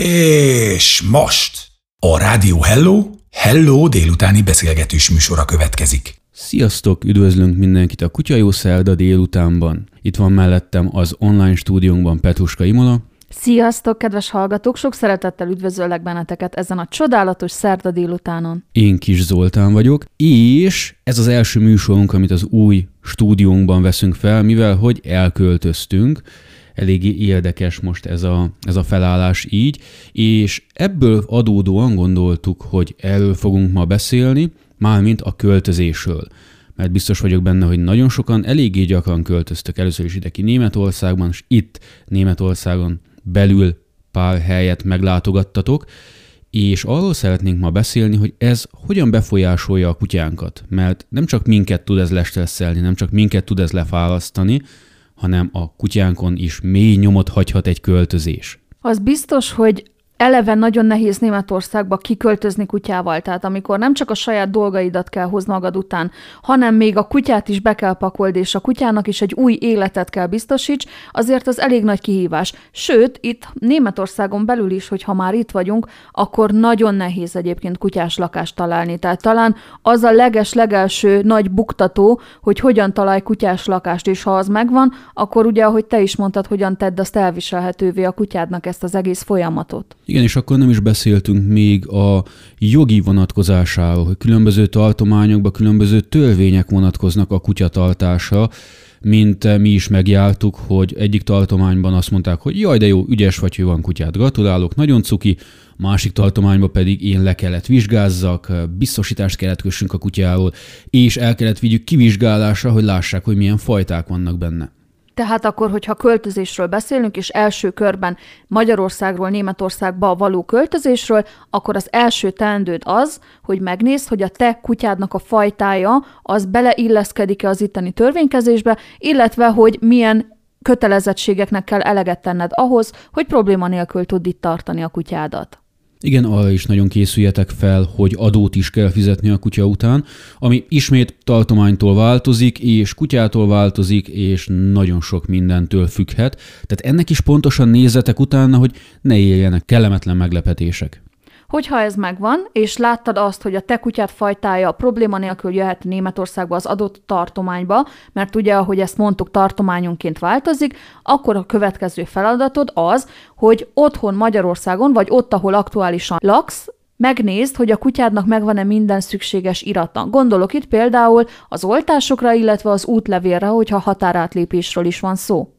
És most a Rádió Hello, Hello délutáni beszélgetős műsora következik. Sziasztok, üdvözlünk mindenkit a Kutya Jó Szerda délutánban. Itt van mellettem az online stúdiónkban Petruska Imola. Sziasztok, kedves hallgatók! Sok szeretettel üdvözöllek benneteket ezen a csodálatos szerda délutánon. Én Kis Zoltán vagyok, és ez az első műsorunk, amit az új stúdiónkban veszünk fel, mivel hogy elköltöztünk, eléggé érdekes most ez a, ez a felállás így, és ebből adódóan gondoltuk, hogy erről fogunk ma beszélni, mármint a költözésről. Mert biztos vagyok benne, hogy nagyon sokan eléggé gyakran költöztek először is ide ki Németországban, és itt Németországon belül pár helyet meglátogattatok, és arról szeretnénk ma beszélni, hogy ez hogyan befolyásolja a kutyánkat, mert nem csak minket tud ez lestresszelni, nem csak minket tud ez lefárasztani, hanem a kutyánkon is mély nyomot hagyhat egy költözés. Az biztos, hogy eleve nagyon nehéz Németországba kiköltözni kutyával, tehát amikor nem csak a saját dolgaidat kell hozni magad után, hanem még a kutyát is be kell pakold, és a kutyának is egy új életet kell biztosíts, azért az elég nagy kihívás. Sőt, itt Németországon belül is, hogyha már itt vagyunk, akkor nagyon nehéz egyébként kutyás lakást találni. Tehát talán az a leges-legelső nagy buktató, hogy hogyan találj kutyás lakást, és ha az megvan, akkor ugye, ahogy te is mondtad, hogyan tedd azt elviselhetővé a kutyádnak ezt az egész folyamatot. Igen, és akkor nem is beszéltünk még a jogi vonatkozásáról, hogy különböző tartományokban különböző törvények vonatkoznak a kutyatartásra, mint mi is megjártuk, hogy egyik tartományban azt mondták, hogy jaj, de jó, ügyes vagy, hogy van kutyát, gratulálok, nagyon cuki, másik tartományban pedig én le kellett vizsgázzak, biztosítást kellett kössünk a kutyáról, és el kellett vigyük kivizsgálásra, hogy lássák, hogy milyen fajták vannak benne. Tehát akkor, hogyha költözésről beszélünk, és első körben Magyarországról Németországba való költözésről, akkor az első teendőd az, hogy megnézd, hogy a te kutyádnak a fajtája az beleilleszkedik-e az itteni törvénykezésbe, illetve hogy milyen kötelezettségeknek kell eleget tenned ahhoz, hogy probléma nélkül tud itt tartani a kutyádat. Igen, arra is nagyon készüljetek fel, hogy adót is kell fizetni a kutya után, ami ismét tartománytól változik, és kutyától változik, és nagyon sok mindentől függhet. Tehát ennek is pontosan nézzetek utána, hogy ne éljenek kellemetlen meglepetések. Hogyha ez megvan, és láttad azt, hogy a te kutyát fajtája probléma nélkül jöhet Németországba az adott tartományba, mert ugye, ahogy ezt mondtuk, tartományunként változik, akkor a következő feladatod az, hogy otthon Magyarországon, vagy ott, ahol aktuálisan laksz, Megnézd, hogy a kutyádnak megvan-e minden szükséges irata. Gondolok itt például az oltásokra, illetve az útlevélre, hogyha határátlépésről is van szó.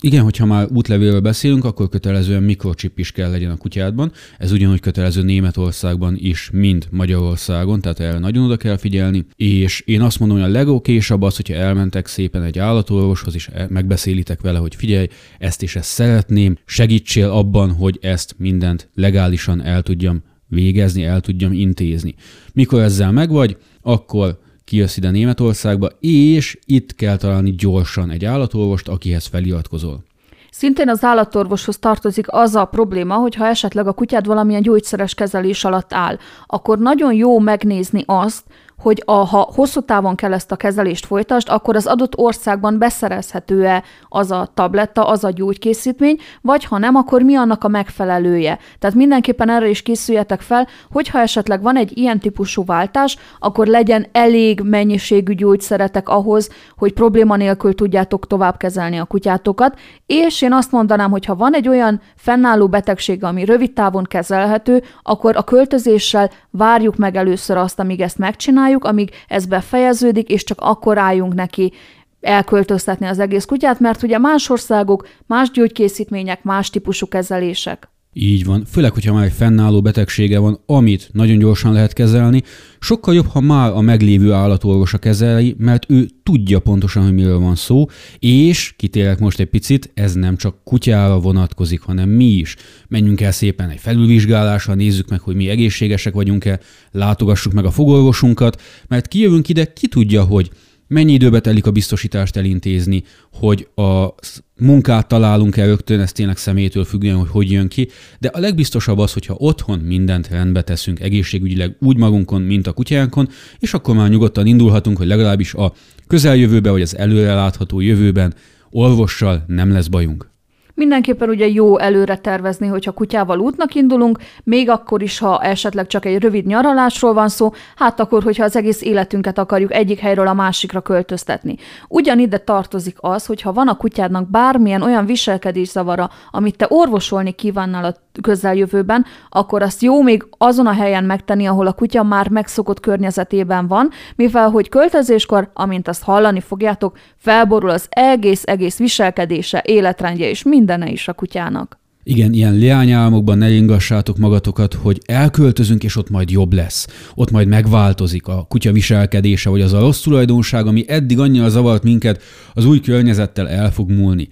Igen, hogyha már útlevélről beszélünk, akkor kötelezően mikrochip is kell legyen a kutyádban. Ez ugyanúgy kötelező Németországban is, mint Magyarországon, tehát erre nagyon oda kell figyelni. És én azt mondom, hogy a legokésebb az, hogyha elmentek szépen egy állatorvoshoz, és e- megbeszélitek vele, hogy figyelj, ezt is ezt szeretném, segítsél abban, hogy ezt mindent legálisan el tudjam végezni, el tudjam intézni. Mikor ezzel megvagy, akkor kijössz ide Németországba, és itt kell találni gyorsan egy állatorvost, akihez feliratkozol. Szintén az állatorvoshoz tartozik az a probléma, hogy ha esetleg a kutyád valamilyen gyógyszeres kezelés alatt áll, akkor nagyon jó megnézni azt, hogy a, ha hosszú távon kell ezt a kezelést folytasd, akkor az adott országban beszerezhető-e az a tabletta, az a gyógykészítmény, vagy ha nem, akkor mi annak a megfelelője. Tehát mindenképpen erre is készüljetek fel, hogyha esetleg van egy ilyen típusú váltás, akkor legyen elég mennyiségű gyógyszeretek ahhoz, hogy probléma nélkül tudjátok tovább kezelni a kutyátokat, és én azt mondanám, hogy ha van egy olyan fennálló betegség, ami rövid távon kezelhető, akkor a költözéssel várjuk meg először azt, amíg ezt megcsináljuk, csináljuk, amíg ez befejeződik, és csak akkor álljunk neki elköltöztetni az egész kutyát, mert ugye más országok, más gyógykészítmények, más típusú kezelések. Így van, főleg, hogyha már egy fennálló betegsége van, amit nagyon gyorsan lehet kezelni, sokkal jobb, ha már a meglévő állatorvosa kezeli, mert ő tudja pontosan, hogy miről van szó, és kitérek most egy picit, ez nem csak kutyára vonatkozik, hanem mi is. Menjünk el szépen egy felülvizsgálásra, nézzük meg, hogy mi egészségesek vagyunk-e, látogassuk meg a fogorvosunkat, mert kijövünk ide, ki tudja, hogy mennyi időbe telik a biztosítást elintézni, hogy a munkát találunk-e rögtön, ez tényleg személytől függően, hogy hogy jön ki, de a legbiztosabb az, hogyha otthon mindent rendbe teszünk egészségügyileg úgy magunkon, mint a kutyánkon, és akkor már nyugodtan indulhatunk, hogy legalábbis a közeljövőben, vagy az előrelátható jövőben orvossal nem lesz bajunk. Mindenképpen ugye jó előre tervezni, hogyha kutyával útnak indulunk, még akkor is, ha esetleg csak egy rövid nyaralásról van szó, hát akkor, hogyha az egész életünket akarjuk egyik helyről a másikra költöztetni. Ugyanide tartozik az, hogy ha van a kutyádnak bármilyen olyan viselkedészavara, amit te orvosolni kívánnál a közeljövőben, akkor azt jó még azon a helyen megtenni, ahol a kutya már megszokott környezetében van, mivel hogy költözéskor, amint azt hallani fogjátok, felborul az egész-egész viselkedése, életrendje és mindene is a kutyának. Igen, ilyen leányálmokban ne ingassátok magatokat, hogy elköltözünk, és ott majd jobb lesz. Ott majd megváltozik a kutya viselkedése, vagy az a rossz tulajdonság, ami eddig annyira zavart minket, az új környezettel el fog múlni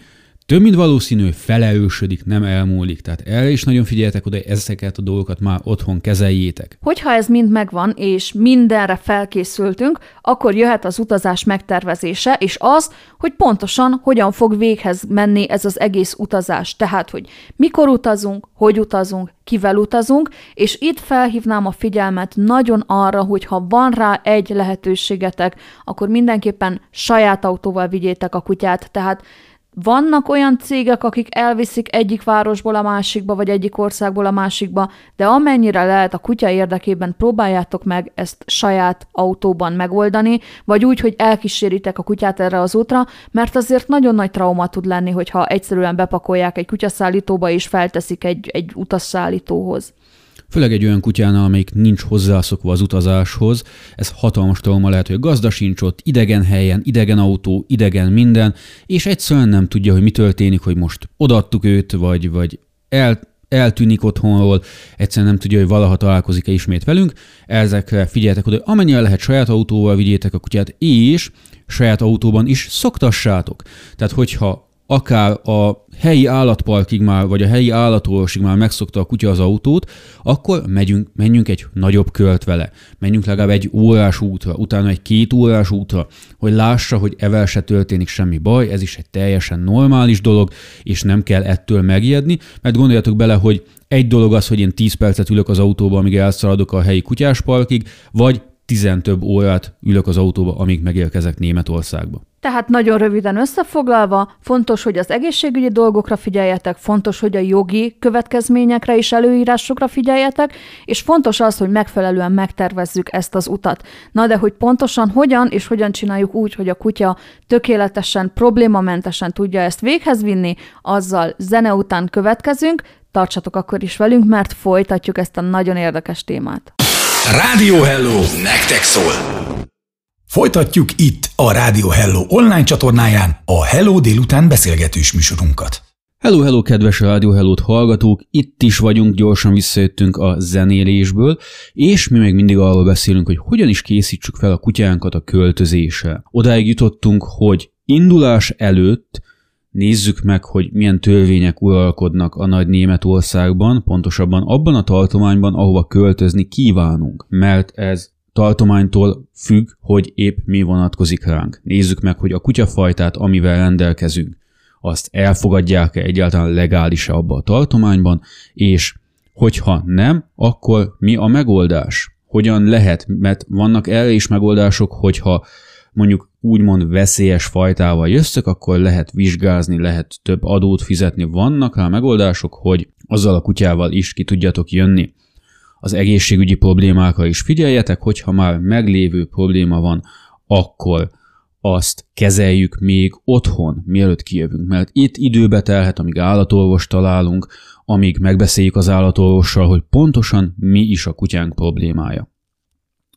több mint valószínű feleősödik, nem elmúlik. Tehát erre is nagyon figyeljetek oda, ezeket a dolgokat már otthon kezeljétek. Hogyha ez mind megvan, és mindenre felkészültünk, akkor jöhet az utazás megtervezése, és az, hogy pontosan hogyan fog véghez menni ez az egész utazás. Tehát, hogy mikor utazunk, hogy utazunk, kivel utazunk, és itt felhívnám a figyelmet nagyon arra, hogy ha van rá egy lehetőségetek, akkor mindenképpen saját autóval vigyétek a kutyát. Tehát vannak olyan cégek, akik elviszik egyik városból a másikba, vagy egyik országból a másikba, de amennyire lehet a kutya érdekében próbáljátok meg ezt saját autóban megoldani, vagy úgy, hogy elkíséritek a kutyát erre az útra, mert azért nagyon nagy trauma tud lenni, hogyha egyszerűen bepakolják egy kutyaszállítóba és felteszik egy, egy utasszállítóhoz. Főleg egy olyan kutyánál, amelyik nincs hozzászokva az utazáshoz, ez hatalmas trauma lehet, hogy gazda sincs ott, idegen helyen, idegen autó, idegen minden, és egyszerűen nem tudja, hogy mi történik, hogy most odaadtuk őt, vagy, vagy el, eltűnik otthonról, egyszerűen nem tudja, hogy valaha találkozik-e ismét velünk. Ezekre figyeljetek oda, amennyire lehet saját autóval vigyétek a kutyát, és saját autóban is szoktassátok. Tehát, hogyha akár a helyi állatparkig már, vagy a helyi állatorvosig már megszokta a kutya az autót, akkor megyünk, menjünk egy nagyobb kört vele. Menjünk legalább egy órás útra, utána egy két órás útra, hogy lássa, hogy evel se történik semmi baj, ez is egy teljesen normális dolog, és nem kell ettől megijedni, mert gondoljatok bele, hogy egy dolog az, hogy én 10 percet ülök az autóba, amíg elszaladok a helyi kutyásparkig, vagy tizen több órát ülök az autóba, amíg megérkezek Németországba. Tehát nagyon röviden összefoglalva, fontos, hogy az egészségügyi dolgokra figyeljetek, fontos, hogy a jogi következményekre és előírásokra figyeljetek, és fontos az, hogy megfelelően megtervezzük ezt az utat. Na de hogy pontosan hogyan és hogyan csináljuk úgy, hogy a kutya tökéletesen, problémamentesen tudja ezt véghez vinni, azzal zene után következünk, tartsatok akkor is velünk, mert folytatjuk ezt a nagyon érdekes témát. Rádió Hello! Nektek szól! Folytatjuk itt a Rádió Hello online csatornáján a Hello délután beszélgetős műsorunkat. Hello, hello, kedves Rádió Hello-t hallgatók! Itt is vagyunk, gyorsan visszajöttünk a zenélésből, és mi még mindig arról beszélünk, hogy hogyan is készítsük fel a kutyánkat a költözésre. Odáig jutottunk, hogy indulás előtt Nézzük meg, hogy milyen törvények uralkodnak a nagy Németországban, pontosabban abban a tartományban, ahova költözni kívánunk, mert ez tartománytól függ, hogy épp mi vonatkozik ránk. Nézzük meg, hogy a kutyafajtát, amivel rendelkezünk, azt elfogadják-e egyáltalán legális-e abba a tartományban, és hogyha nem, akkor mi a megoldás? Hogyan lehet? Mert vannak erre is megoldások, hogyha mondjuk úgymond veszélyes fajtával jösszök, akkor lehet vizsgázni, lehet több adót fizetni. Vannak rá megoldások, hogy azzal a kutyával is ki tudjatok jönni. Az egészségügyi problémákra is figyeljetek, hogyha már meglévő probléma van, akkor azt kezeljük még otthon, mielőtt kijövünk, mert itt időbe telhet, amíg állatorvos találunk, amíg megbeszéljük az állatorvossal, hogy pontosan mi is a kutyánk problémája.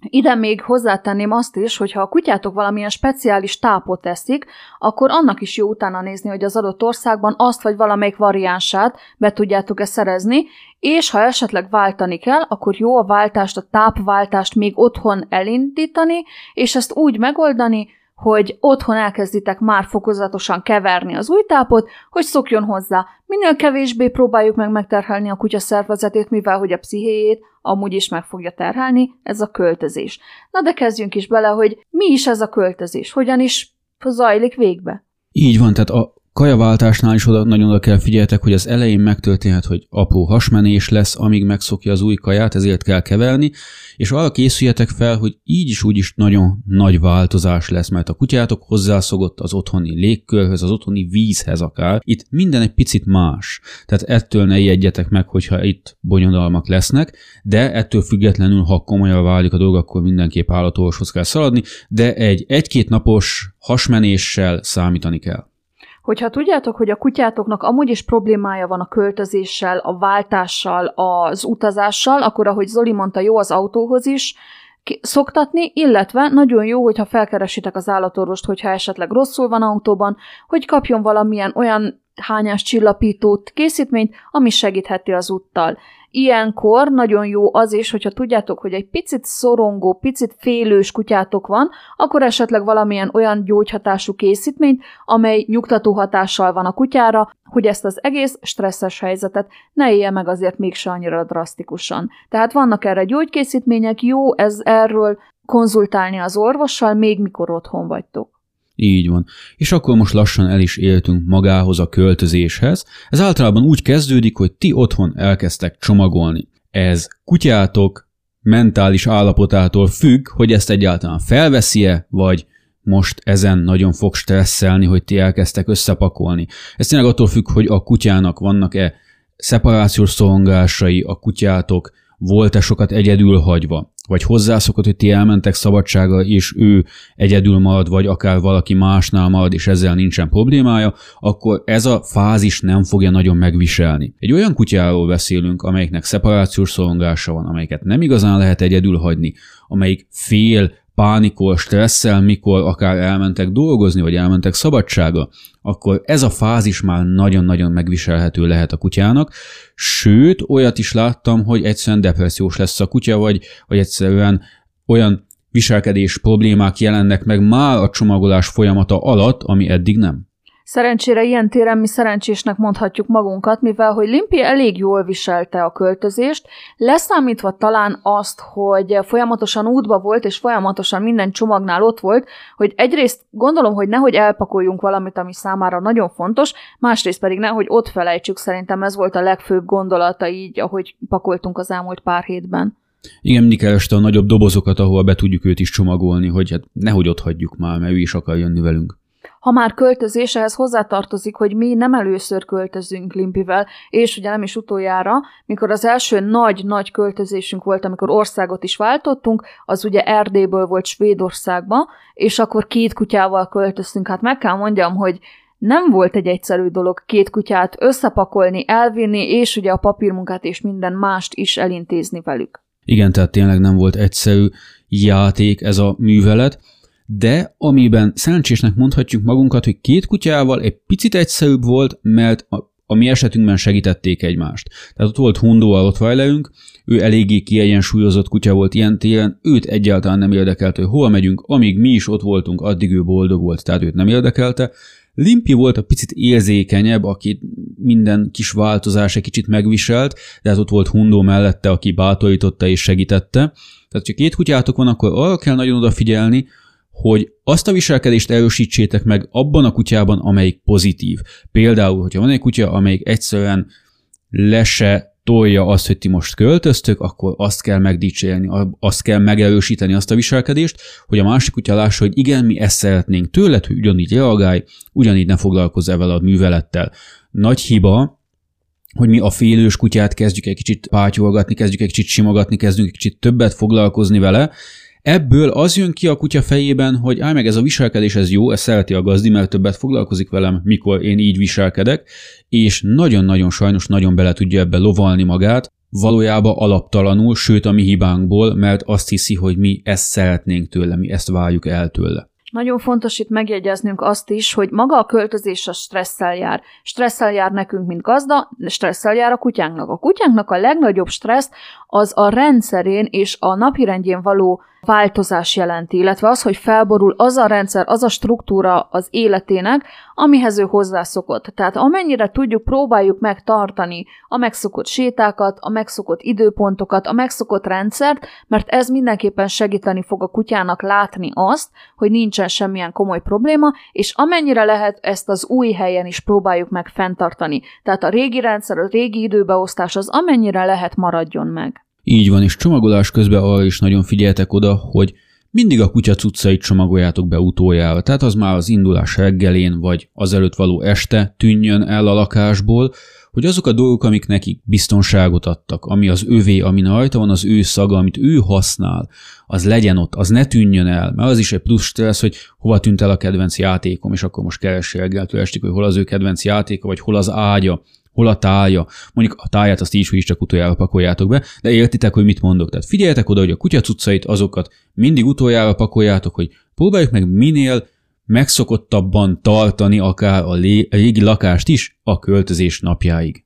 Ide még hozzátenném azt is, hogy ha a kutyátok valamilyen speciális tápot eszik, akkor annak is jó utána nézni, hogy az adott országban azt vagy valamelyik variánsát be tudjátok-e szerezni, és ha esetleg váltani kell, akkor jó a váltást, a tápváltást még otthon elindítani, és ezt úgy megoldani, hogy otthon elkezditek már fokozatosan keverni az új tápot, hogy szokjon hozzá. Minél kevésbé próbáljuk meg megterhelni a kutya szervezetét, mivel hogy a pszichéjét amúgy is meg fogja terhelni, ez a költözés. Na de kezdjünk is bele, hogy mi is ez a költözés, hogyan is zajlik végbe. Így van, tehát a kajaváltásnál is oda, nagyon oda kell figyeltek, hogy az elején megtörténhet, hogy apró hasmenés lesz, amíg megszokja az új kaját, ezért kell keverni, és arra készüljetek fel, hogy így is úgy is nagyon nagy változás lesz, mert a kutyátok hozzászokott az otthoni légkörhöz, az otthoni vízhez akár. Itt minden egy picit más. Tehát ettől ne ijedjetek meg, hogyha itt bonyodalmak lesznek, de ettől függetlenül, ha komolyan válik a dolog, akkor mindenképp állatorvoshoz kell szaladni, de egy egy-két napos hasmenéssel számítani kell. Hogyha tudjátok, hogy a kutyátoknak amúgy is problémája van a költözéssel, a váltással, az utazással, akkor ahogy Zoli mondta, jó az autóhoz is, szoktatni, illetve nagyon jó, hogyha felkeresitek az állatorvost, hogyha esetleg rosszul van autóban, hogy kapjon valamilyen olyan hányás csillapítót, készítményt, ami segítheti az úttal. Ilyenkor nagyon jó az is, hogyha tudjátok, hogy egy picit szorongó, picit félős kutyátok van, akkor esetleg valamilyen olyan gyógyhatású készítményt, amely nyugtató hatással van a kutyára, hogy ezt az egész stresszes helyzetet ne élje meg azért mégse annyira drasztikusan. Tehát vannak erre gyógykészítmények, jó ez erről konzultálni az orvossal, még mikor otthon vagytok. Így van. És akkor most lassan el is éltünk magához a költözéshez. Ez általában úgy kezdődik, hogy ti otthon elkezdtek csomagolni. Ez kutyátok mentális állapotától függ, hogy ezt egyáltalán felveszi-e, vagy most ezen nagyon fog stresszelni, hogy ti elkezdtek összepakolni. Ez tényleg attól függ, hogy a kutyának vannak-e szeparációs szorongásai, a kutyátok volt-e sokat egyedül hagyva, vagy hozzászokott, hogy ti elmentek szabadsága, és ő egyedül marad, vagy akár valaki másnál marad, és ezzel nincsen problémája, akkor ez a fázis nem fogja nagyon megviselni. Egy olyan kutyáról beszélünk, amelyiknek szeparációs szorongása van, amelyiket nem igazán lehet egyedül hagyni, amelyik fél pánikol, stresszel, mikor akár elmentek dolgozni, vagy elmentek szabadsága, akkor ez a fázis már nagyon-nagyon megviselhető lehet a kutyának, sőt, olyat is láttam, hogy egyszerűen depressziós lesz a kutya, vagy, vagy egyszerűen olyan viselkedés problémák jelennek meg már a csomagolás folyamata alatt, ami eddig nem. Szerencsére ilyen téren mi szerencsésnek mondhatjuk magunkat, mivel hogy Limpi elég jól viselte a költözést, leszámítva talán azt, hogy folyamatosan útba volt, és folyamatosan minden csomagnál ott volt, hogy egyrészt gondolom, hogy nehogy elpakoljunk valamit, ami számára nagyon fontos, másrészt pedig nehogy ott felejtsük, szerintem ez volt a legfőbb gondolata így, ahogy pakoltunk az elmúlt pár hétben. Igen, mindig kereste a nagyobb dobozokat, ahol be tudjuk őt is csomagolni, hogy hát nehogy ott hagyjuk már, mert ő is akar jönni velünk. Ha már költözés, ehhez hozzátartozik, hogy mi nem először költözünk Limpivel, és ugye nem is utoljára, mikor az első nagy-nagy költözésünk volt, amikor országot is váltottunk, az ugye Erdélyből volt Svédországba, és akkor két kutyával költöztünk. Hát meg kell mondjam, hogy nem volt egy egyszerű dolog két kutyát összepakolni, elvinni, és ugye a papírmunkát és minden mást is elintézni velük. Igen, tehát tényleg nem volt egyszerű játék ez a művelet, de amiben szerencsésnek mondhatjuk magunkat, hogy két kutyával egy picit egyszerűbb volt, mert a, a mi esetünkben segítették egymást. Tehát ott volt Hundó a Rottweilerünk, ő eléggé kiegyensúlyozott kutya volt ilyen téren, őt egyáltalán nem érdekelt, hogy hol megyünk, amíg mi is ott voltunk, addig ő boldog volt, tehát őt nem érdekelte. Limpi volt a picit érzékenyebb, aki minden kis változás egy kicsit megviselt, de hát ott volt Hundó mellette, aki bátorította és segítette. Tehát, ha két kutyátok van, akkor arra kell nagyon odafigyelni, hogy azt a viselkedést erősítsétek meg abban a kutyában, amelyik pozitív. Például, hogyha van egy kutya, amelyik egyszerűen lese tolja azt, hogy ti most költöztök, akkor azt kell megdicsérni, azt kell megerősíteni azt a viselkedést, hogy a másik kutya lássa, hogy igen, mi ezt szeretnénk tőled, hogy ugyanígy reagálj, ugyanígy ne foglalkozz ezzel a művelettel. Nagy hiba, hogy mi a félős kutyát kezdjük egy kicsit pátyolgatni, kezdjük egy kicsit simogatni, kezdünk egy kicsit többet foglalkozni vele, Ebből az jön ki a kutya fejében, hogy állj meg ez a viselkedés, ez jó, ez szereti a gazdi, mert többet foglalkozik velem, mikor én így viselkedek, és nagyon-nagyon sajnos nagyon bele tudja ebbe lovalni magát, valójában alaptalanul, sőt a mi hibánkból, mert azt hiszi, hogy mi ezt szeretnénk tőle, mi ezt várjuk el tőle. Nagyon fontos itt megjegyeznünk azt is, hogy maga a költözés a stresszel jár. Stresszel jár nekünk, mint gazda, stresszel jár a kutyánknak. A kutyánknak a legnagyobb stressz az a rendszerén és a napirendjén való változás jelenti, illetve az, hogy felborul az a rendszer, az a struktúra az életének, amihez ő hozzászokott. Tehát amennyire tudjuk, próbáljuk megtartani a megszokott sétákat, a megszokott időpontokat, a megszokott rendszert, mert ez mindenképpen segíteni fog a kutyának látni azt, hogy nincsen semmilyen komoly probléma, és amennyire lehet ezt az új helyen is próbáljuk meg fenntartani. Tehát a régi rendszer, a régi időbeosztás az amennyire lehet maradjon meg. Így van, és csomagolás közben arra is nagyon figyeltek oda, hogy mindig a kutya cuccait csomagoljátok be utoljára, tehát az már az indulás reggelén, vagy azelőtt való este tűnjön el a lakásból, hogy azok a dolgok, amik nekik biztonságot adtak, ami az övé, ami rajta van, az ő szaga, amit ő használ, az legyen ott, az ne tűnjön el, mert az is egy plusz stressz, hogy hova tűnt el a kedvenc játékom, és akkor most keresi reggeltől estig, hogy hol az ő kedvenc játéka, vagy hol az ágya, hol a tája. Mondjuk a táját azt így, hogy is csak utoljára pakoljátok be, de értitek, hogy mit mondok. Tehát figyeljetek oda, hogy a kutyacuccait, azokat mindig utoljára pakoljátok, hogy próbáljuk meg minél megszokottabban tartani akár a régi lakást is a költözés napjáig.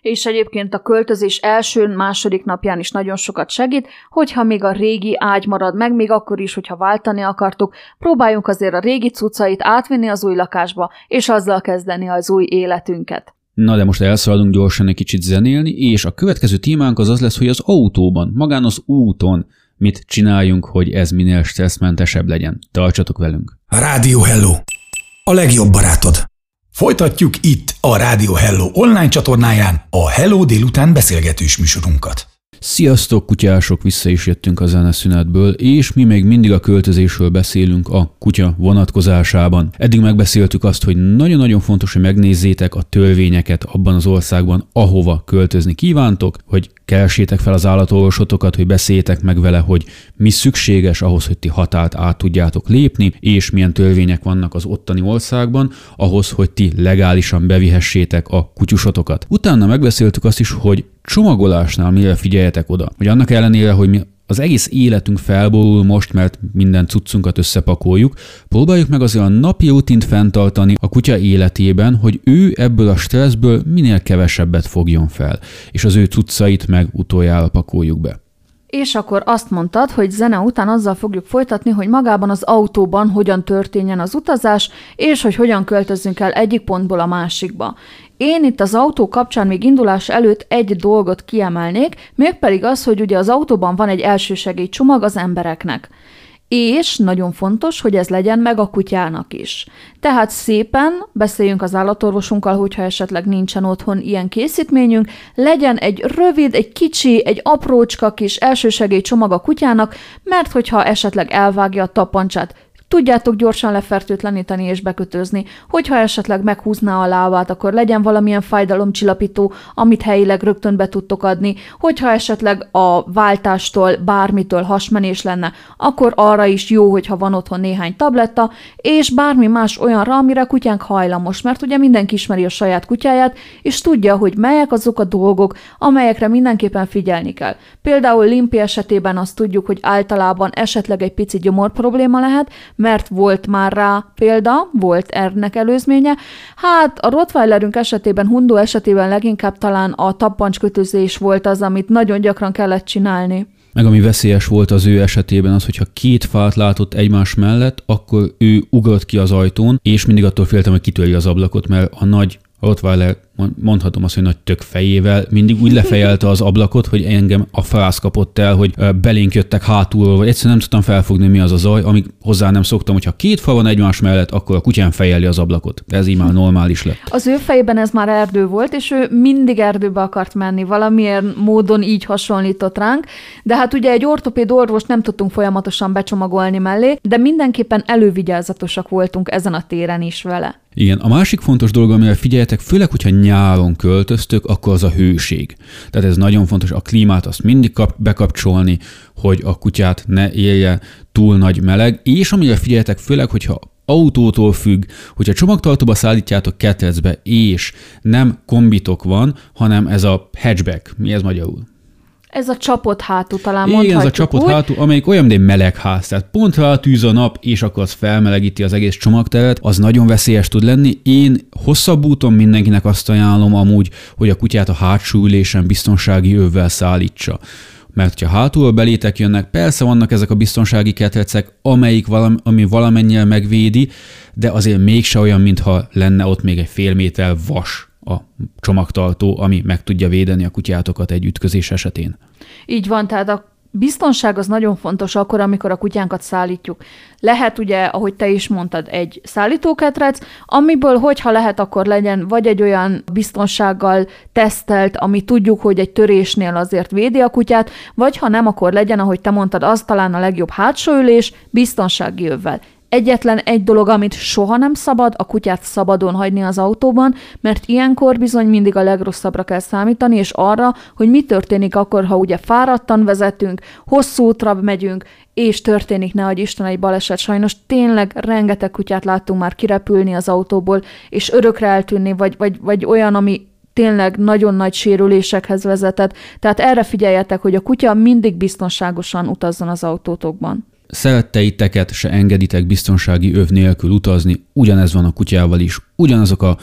És egyébként a költözés első, második napján is nagyon sokat segít, hogyha még a régi ágy marad meg, még akkor is, hogyha váltani akartuk, próbáljunk azért a régi cuccait átvinni az új lakásba, és azzal kezdeni az új életünket. Na de most elszaladunk gyorsan egy kicsit zenélni, és a következő témánk az az lesz, hogy az autóban, magán az úton mit csináljunk, hogy ez minél stresszmentesebb legyen. Tartsatok velünk! Rádió Hello! A legjobb barátod! Folytatjuk itt a Rádió Hello online csatornáján a Hello délután beszélgetős műsorunkat. Sziasztok, kutyások, vissza is jöttünk a zeneszünetből, és mi még mindig a költözésről beszélünk a kutya vonatkozásában. Eddig megbeszéltük azt, hogy nagyon-nagyon fontos, hogy megnézzétek a törvényeket abban az országban, ahova költözni kívántok, hogy keresétek fel az állatorvosotokat, hogy beszéljétek meg vele, hogy mi szükséges ahhoz, hogy ti határt át tudjátok lépni, és milyen törvények vannak az ottani országban, ahhoz, hogy ti legálisan bevihessétek a kutyusotokat. Utána megbeszéltük azt is, hogy csomagolásnál mire figyeljetek oda, hogy annak ellenére, hogy mi az egész életünk felborul most, mert minden cuccunkat összepakoljuk, próbáljuk meg azért a napi rutint fenntartani a kutya életében, hogy ő ebből a stresszből minél kevesebbet fogjon fel, és az ő cuccait meg utoljára pakoljuk be. És akkor azt mondtad, hogy zene után azzal fogjuk folytatni, hogy magában az autóban hogyan történjen az utazás, és hogy hogyan költözzünk el egyik pontból a másikba. Én itt az autó kapcsán még indulás előtt egy dolgot kiemelnék, mégpedig az, hogy ugye az autóban van egy elsősegélycsomag az embereknek. És nagyon fontos, hogy ez legyen meg a kutyának is. Tehát szépen beszéljünk az állatorvosunkkal, hogyha esetleg nincsen otthon ilyen készítményünk, legyen egy rövid, egy kicsi, egy aprócska kis elsősegélycsomag a kutyának, mert hogyha esetleg elvágja a tapancsát, tudjátok gyorsan lefertőtleníteni és bekötözni. Hogyha esetleg meghúzná a lábát, akkor legyen valamilyen fájdalomcsillapító, amit helyileg rögtön be tudtok adni. Hogyha esetleg a váltástól, bármitől hasmenés lenne, akkor arra is jó, hogyha van otthon néhány tabletta, és bármi más olyanra, amire kutyánk hajlamos, mert ugye mindenki ismeri a saját kutyáját, és tudja, hogy melyek azok a dolgok, amelyekre mindenképpen figyelni kell. Például Limpi esetében azt tudjuk, hogy általában esetleg egy pici gyomor probléma lehet, mert volt már rá példa, volt ennek előzménye. Hát a Rottweilerünk esetében, Hundó esetében leginkább talán a tappancskötözés volt az, amit nagyon gyakran kellett csinálni. Meg ami veszélyes volt az ő esetében az, hogyha két fát látott egymás mellett, akkor ő ugrott ki az ajtón, és mindig attól féltem, hogy kitörje az ablakot, mert a nagy Rottweiler, mondhatom azt, hogy nagy tök fejével, mindig úgy lefejelte az ablakot, hogy engem a frász kapott el, hogy belénk jöttek hátulról, vagy egyszerűen nem tudtam felfogni, mi az a zaj, amíg hozzá nem szoktam, hogyha két fa van egymás mellett, akkor a kutyán fejeli az ablakot. Ez így már normális lett. Az ő fejében ez már erdő volt, és ő mindig erdőbe akart menni, valamilyen módon így hasonlított ránk, de hát ugye egy ortopéd orvos nem tudtunk folyamatosan becsomagolni mellé, de mindenképpen elővigyázatosak voltunk ezen a téren is vele. Igen, a másik fontos dolog, amire figyeljetek, főleg, hogyha nyáron költöztök, akkor az a hőség. Tehát ez nagyon fontos, a klímát azt mindig kap, bekapcsolni, hogy a kutyát ne élje túl nagy meleg, és amire figyeljetek, főleg, hogyha autótól függ, hogyha csomagtartóba szállítjátok ketrecbe, és nem kombitok van, hanem ez a hatchback, mi ez magyarul? Ez a csapott hátú talán Igen, ez a csapott úgy. hátú, amelyik olyan, mint egy melegház. Tehát pont rá tűz a nap, és akkor az felmelegíti az egész csomagteret, az nagyon veszélyes tud lenni. Én hosszabb úton mindenkinek azt ajánlom amúgy, hogy a kutyát a hátsó ülésen biztonsági övvel szállítsa mert ha hátulról belétek jönnek, persze vannak ezek a biztonsági ketrecek, amelyik valam, ami valamennyire megvédi, de azért mégse olyan, mintha lenne ott még egy fél méter vas a csomagtartó, ami meg tudja védeni a kutyátokat egy ütközés esetén. Így van, tehát a biztonság az nagyon fontos akkor, amikor a kutyánkat szállítjuk. Lehet ugye, ahogy te is mondtad, egy szállítóketrec, amiből, hogyha lehet, akkor legyen vagy egy olyan biztonsággal tesztelt, ami tudjuk, hogy egy törésnél azért védi a kutyát, vagy ha nem, akkor legyen, ahogy te mondtad, az talán a legjobb hátsó ülés, biztonsági övvel. Egyetlen egy dolog, amit soha nem szabad, a kutyát szabadon hagyni az autóban, mert ilyenkor bizony mindig a legrosszabbra kell számítani, és arra, hogy mi történik akkor, ha ugye fáradtan vezetünk, hosszú útra megyünk, és történik, ne hogy Isten egy baleset. Sajnos tényleg rengeteg kutyát láttunk már kirepülni az autóból, és örökre eltűnni, vagy, vagy, vagy olyan, ami tényleg nagyon nagy sérülésekhez vezetett. Tehát erre figyeljetek, hogy a kutya mindig biztonságosan utazzon az autótokban szeretteiteket se engeditek biztonsági öv nélkül utazni, ugyanez van a kutyával is, ugyanazok a,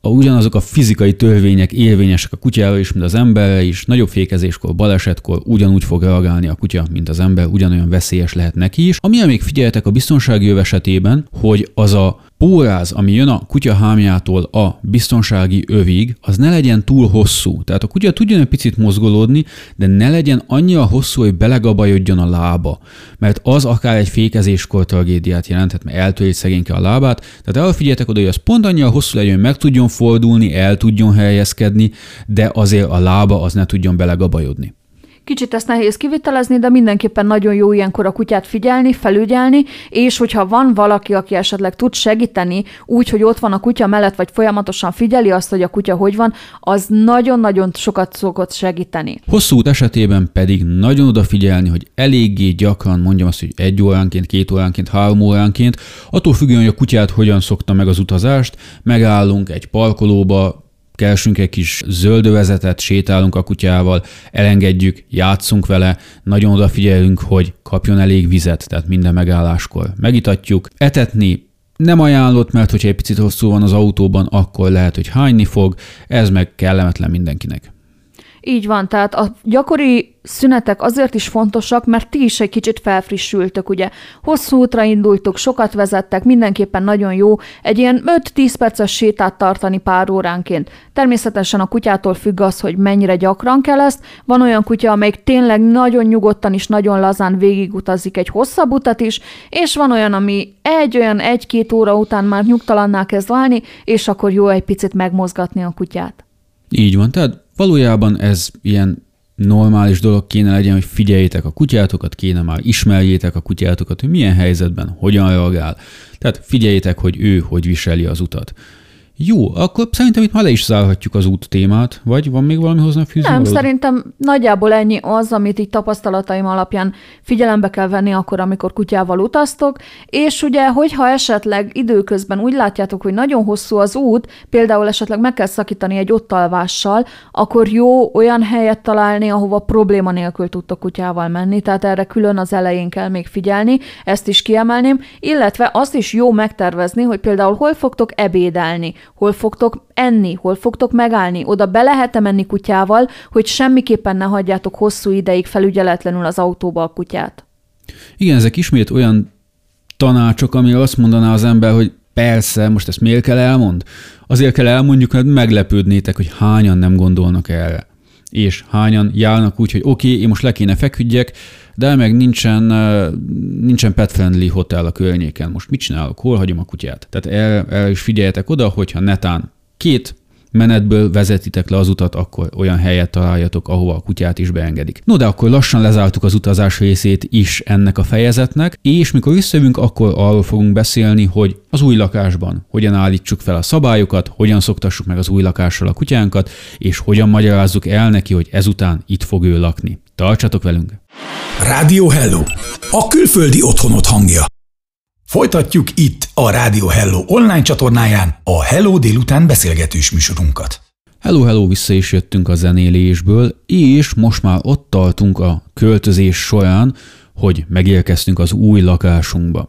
a, ugyanazok a fizikai törvények érvényesek a kutyára is, mint az emberre is, nagyobb fékezéskor, balesetkor ugyanúgy fog reagálni a kutya, mint az ember, ugyanolyan veszélyes lehet neki is. Ami még figyeljetek a biztonsági öv esetében, hogy az a póráz, ami jön a kutya hámjától a biztonsági övig, az ne legyen túl hosszú. Tehát a kutya tudjon egy picit mozgolódni, de ne legyen annyira hosszú, hogy belegabajodjon a lába. Mert az akár egy fékezéskor tragédiát jelenthet, mert eltöri szegényke a lábát. Tehát elfigyeljetek oda, hogy az pont annyira hosszú legyen, hogy meg tudjon fordulni, el tudjon helyezkedni, de azért a lába az ne tudjon belegabajodni. Kicsit ezt nehéz kivitelezni, de mindenképpen nagyon jó ilyenkor a kutyát figyelni, felügyelni, és hogyha van valaki, aki esetleg tud segíteni, úgy, hogy ott van a kutya mellett, vagy folyamatosan figyeli azt, hogy a kutya hogy van, az nagyon-nagyon sokat szokott segíteni. Hosszú út esetében pedig nagyon odafigyelni, hogy eléggé gyakran, mondjam azt, hogy egy óránként, két óránként, három óránként, attól függően, hogy a kutyát hogyan szokta meg az utazást, megállunk egy parkolóba, keresünk egy kis zöldövezetet, sétálunk a kutyával, elengedjük, játszunk vele, nagyon odafigyelünk, hogy kapjon elég vizet, tehát minden megálláskor. Megitatjuk, etetni nem ajánlott, mert hogyha egy picit hosszú van az autóban, akkor lehet, hogy hányni fog, ez meg kellemetlen mindenkinek. Így van, tehát a gyakori szünetek azért is fontosak, mert ti is egy kicsit felfrissültök, ugye. Hosszú útra indultok, sokat vezettek, mindenképpen nagyon jó egy ilyen 5-10 perces sétát tartani pár óránként. Természetesen a kutyától függ az, hogy mennyire gyakran kell ezt. Van olyan kutya, amelyik tényleg nagyon nyugodtan és nagyon lazán végigutazik egy hosszabb utat is, és van olyan, ami egy olyan egy-két óra után már nyugtalanná kezd válni, és akkor jó egy picit megmozgatni a kutyát. Így van, tehát valójában ez ilyen normális dolog kéne legyen, hogy figyeljétek a kutyátokat, kéne már ismerjétek a kutyátokat, hogy milyen helyzetben, hogyan reagál. Tehát figyeljétek, hogy ő hogy viseli az utat. Jó, akkor szerintem itt már le is zárhatjuk az út témát, vagy van még valami hozzá fűzni? Nem, valód? szerintem nagyjából ennyi az, amit így tapasztalataim alapján figyelembe kell venni akkor, amikor kutyával utaztok, és ugye, hogyha esetleg időközben úgy látjátok, hogy nagyon hosszú az út, például esetleg meg kell szakítani egy ottalvással, akkor jó olyan helyet találni, ahova probléma nélkül tudtok kutyával menni, tehát erre külön az elején kell még figyelni, ezt is kiemelném, illetve azt is jó megtervezni, hogy például hol fogtok ebédelni, hol fogtok enni, hol fogtok megállni, oda be lehet menni kutyával, hogy semmiképpen ne hagyjátok hosszú ideig felügyeletlenül az autóba a kutyát. Igen, ezek ismét olyan tanácsok, ami azt mondaná az ember, hogy persze, most ezt miért kell elmond? Azért kell elmondjuk, mert meglepődnétek, hogy hányan nem gondolnak erre. És hányan járnak úgy, hogy oké, okay, én most le kéne feküdjek, de meg nincsen, nincsen pet-friendly hotel a környéken. Most mit csinálok? Hol hagyom a kutyát? Tehát erre, erre is figyeljetek oda, hogyha netán két menetből vezetitek le az utat, akkor olyan helyet találjatok, ahova a kutyát is beengedik. No, de akkor lassan lezártuk az utazás részét is ennek a fejezetnek, és mikor visszajövünk, akkor arról fogunk beszélni, hogy az új lakásban hogyan állítsuk fel a szabályokat, hogyan szoktassuk meg az új lakással a kutyánkat, és hogyan magyarázzuk el neki, hogy ezután itt fog ő lakni. Tartsatok velünk! Rádió Hello! A külföldi otthonot hangja. Folytatjuk itt a Rádió Hello online csatornáján a Hello délután beszélgetős műsorunkat. Hello, hello, vissza is jöttünk a zenélésből, és most már ott tartunk a költözés során, hogy megérkeztünk az új lakásunkba.